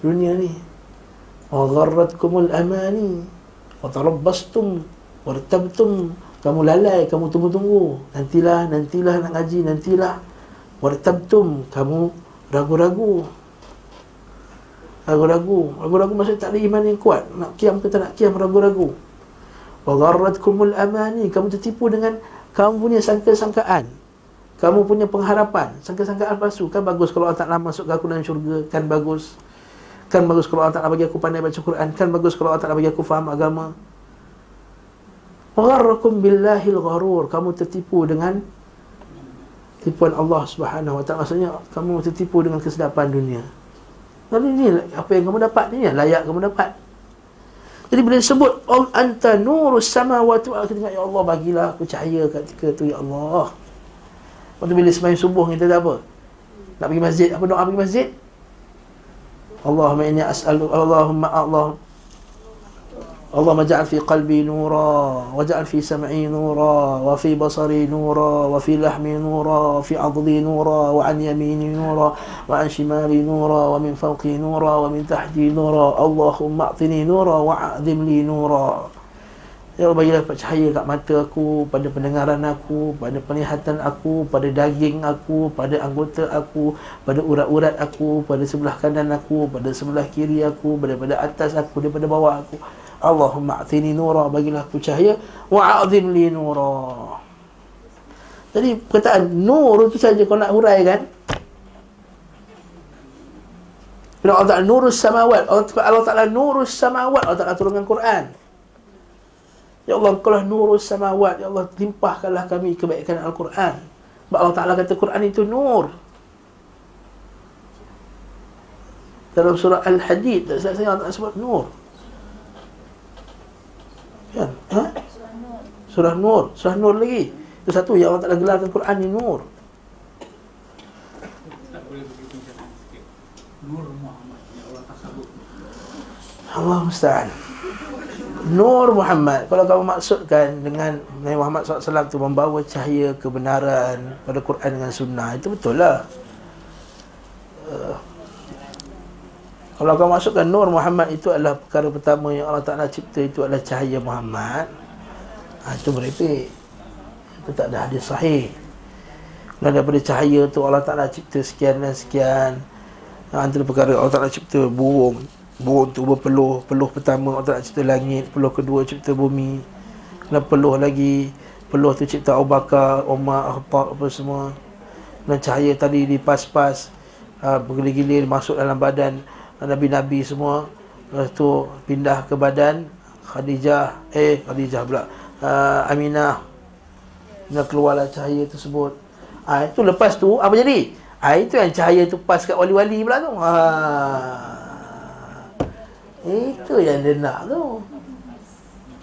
dunia ni. Wa gharratkumul amani. Wa tarabbastum wartabtum. Kamu lalai, kamu tunggu-tunggu. Nantilah, nantilah nak ngaji, nantilah. Wartabtum, kamu ragu-ragu. Ragu-ragu. Ragu-ragu maksud tak ada iman yang kuat. Nak kiam ke tak nak kiam, ragu-ragu. Wa gharratkumul amani. Kamu tertipu dengan kamu punya sangka-sangkaan. Kamu punya pengharapan. Sangka-sangkaan palsu. Kan bagus kalau Allah Ta'ala masuk ke aku dalam syurga. Kan bagus. Kan bagus kalau Allah Ta'ala bagi aku pandai baca Quran. Kan bagus kalau Allah Ta'ala bagi aku faham agama. Wa gharrakum billahil gharur. Kamu tertipu dengan tipuan Allah Subhanahu Wa Ta'ala. Maksudnya kamu tertipu dengan kesedapan dunia. Lalu ini apa yang kamu dapat ni layak kamu dapat. Jadi bila disebut Om anta nurus samawati wal ardi ya Allah bagilah aku cahaya ketika tu ya Allah. Waktu bila sembahyang subuh kita tak apa? Nak pergi masjid, apa doa pergi masjid? Allahumma inni as'alu Allahumma Allah اللهم اجعل في قلبي نورا واجعل في سمعي نورا وفي بصري نورا وفي لحمي نورا وفي عضلي نورا وعن يميني نورا وعن شمالي نورا ومن فوقي نورا ومن تحتي نورا اللهم اعطني نورا واعظم لي نورا Ya Allah bagilah cahaya kat mata aku, pada pendengaran aku, pada penglihatan aku, pada daging aku, pada anggota aku, pada urat-urat aku, pada sebelah kanan aku, pada sebelah kiri aku, daripada atas aku, daripada bawah aku. Allahumma atini nura bagilah aku cahaya wa li nura. Jadi perkataan nur itu saja kau nak huraikan. Allah Ta'ala nurus samawat. Allah Ta'ala nurus samawat. Allah Ta'ala turunkan Quran. Ya Allah kalau nurus samawat. Ya Allah limpahkanlah kami kebaikan Al-Quran. Sebab Allah Ta'ala kata Quran itu nur. Dalam surah Al-Hadid Saya Allah Ta'ala sebut nur Kan? Ha? Surah Nur. Surah Nur lagi. Itu satu yang Allah Ta'ala gelarkan Quran ni Nur. Muhammad. Allah musta'an. Nur Muhammad Kalau kamu maksudkan dengan Nabi Muhammad SAW tu Membawa cahaya kebenaran Pada Quran dengan sunnah Itu betul lah uh, kalau kau masukkan Nur Muhammad itu adalah perkara pertama yang Allah Ta'ala cipta itu adalah cahaya Muhammad. Ha, Itu merepek. Itu tak ada hadis sahih. Dan daripada cahaya tu Allah Ta'ala cipta sekian dan sekian. Ha, Antara perkara Allah Ta'ala cipta burung. Burung tu berpeluh. Peluh pertama Allah Ta'ala cipta langit Peluh kedua cipta bumi. Dan peluh lagi Peluh tu cipta Abu Bakar, Umar, Akhtar apa semua. Dan cahaya tadi dipas-pas uh, Bergilir-gilir masuk dalam badan Nabi-Nabi semua. Lepas tu pindah ke badan. Khadijah Eh Khadijah pula. Uh, Aminah. Dan keluarlah cahaya tersebut. Ha, Itu lepas tu Apa jadi? Ha, itu yang cahaya tu pas kat wali-wali pula tu. Ha. Itu yang dia nak tu.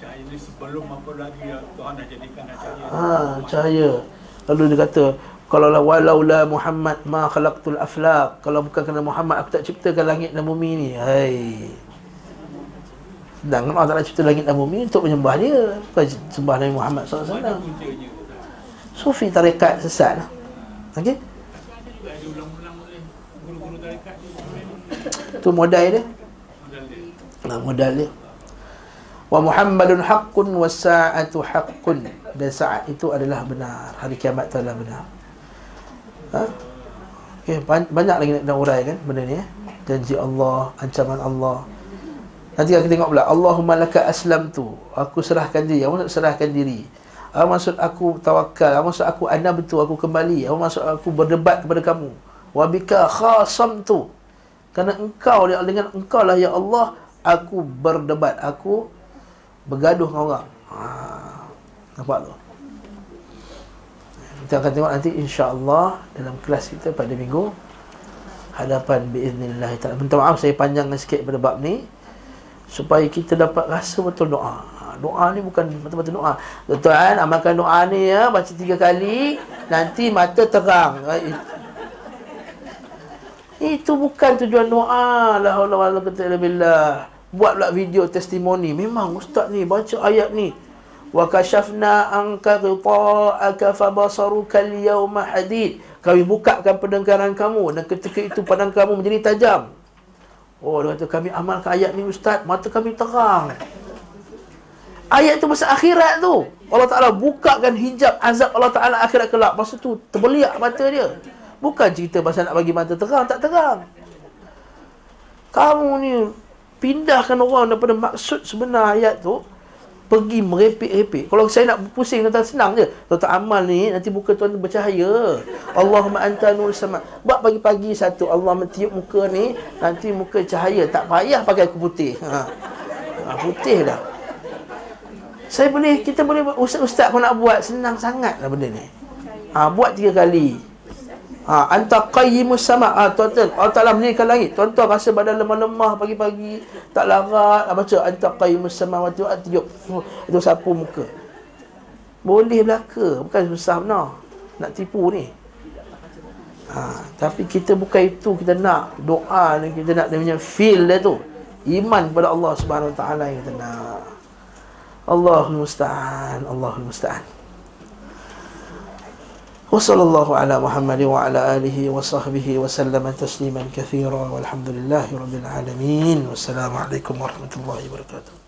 Cahaya ni sebelum apa lagi Tuhan nak jadikan cahaya. ha, Cahaya. Lalu dia kata kalau la walaula Muhammad ma khalaqtul aflaq. Kalau bukan kerana Muhammad aku tak ciptakan langit dan bumi ni. Hai. Dan Allah Ta'ala cipta langit dan bumi untuk menyembah dia Bukan sembah Nabi Muhammad SAW Mana puncanya? Sufi tarekat sesat Okey tarekat ni. Itu modal dia Modal dia. Nah, modal dia Wa Muhammadun haqqun was sa'atu haqqun dan saat itu adalah benar hari kiamat itu adalah benar ha? okay, banyak lagi nak, nak urai kan benda ni eh? janji Allah, ancaman Allah. Nanti kita tengok pula Allahumma laka aslam tu Aku serahkan diri Apa maksud serahkan diri? Apa maksud aku tawakal Apa maksud aku anam betul Aku kembali? Apa maksud aku berdebat kepada kamu? Wabika khasam tu Kerana engkau dengan engkau lah ya Allah Aku berdebat Aku bergaduh dengan orang. Ha, Nampak tu Kita akan tengok nanti insya-Allah Dalam kelas kita pada minggu Hadapan biiznillah Minta maaf saya panjangkan sikit pada bab ni supaya kita dapat rasa betul doa. Ha, doa ni bukan betul-betul doa. Tuan amalkan doa ni ya baca tiga kali nanti mata terang. Ha, itu bukan tujuan doa. La haula wala quwwata illa billah. Buatlah video testimoni. Memang ustaz ni baca ayat ni. Anka ghita'aka fa basaruka al-yawma hadid. Kami bukakan pendengaran kamu dan ketika itu pandang kamu menjadi tajam. Oh, dia kata kami amalkan ayat ni ustaz, mata kami terang. Ayat tu masa akhirat tu. Allah Ta'ala bukakan hijab azab Allah Ta'ala akhirat kelak. Masa tu terbeliak mata dia. Bukan cerita pasal nak bagi mata terang, tak terang. Kamu ni pindahkan orang daripada maksud sebenar ayat tu pergi merepek-repek. Kalau saya nak pusing kata senang je. Tuan amal ni nanti buka tuan bercahaya. Allahumma anta nur sama. Buat pagi-pagi satu Allah mentiup muka ni nanti muka cahaya. Tak payah pakai aku putih. Ha. ha putih dah. Saya boleh kita boleh ustaz-ustaz pun nak buat senang sangatlah benda ni. Ha, buat tiga kali. Ha, anta qayyimus sama. Ha, tuan-tuan, Allah Ta'ala mendirikan langit. Tuan-tuan rasa badan lemah-lemah pagi-pagi. Tak larat. Ha, baca, anta qayyimus sama. Waktu tiup. Sapu muka. Boleh belaka. Bukan susah benar. Nak tipu ni. Ha, tapi kita bukan itu kita nak. Doa ni kita nak dia punya feel dia tu. Iman kepada Allah Subhanahu Wa Taala yang kita nak. Allahul Musta'an. Allahul Musta'an. وصلى الله على محمد وعلى آله وصحبه وسلم تسليما كثيرا والحمد لله رب العالمين. والسلام عليكم ورحمة الله وبركاته.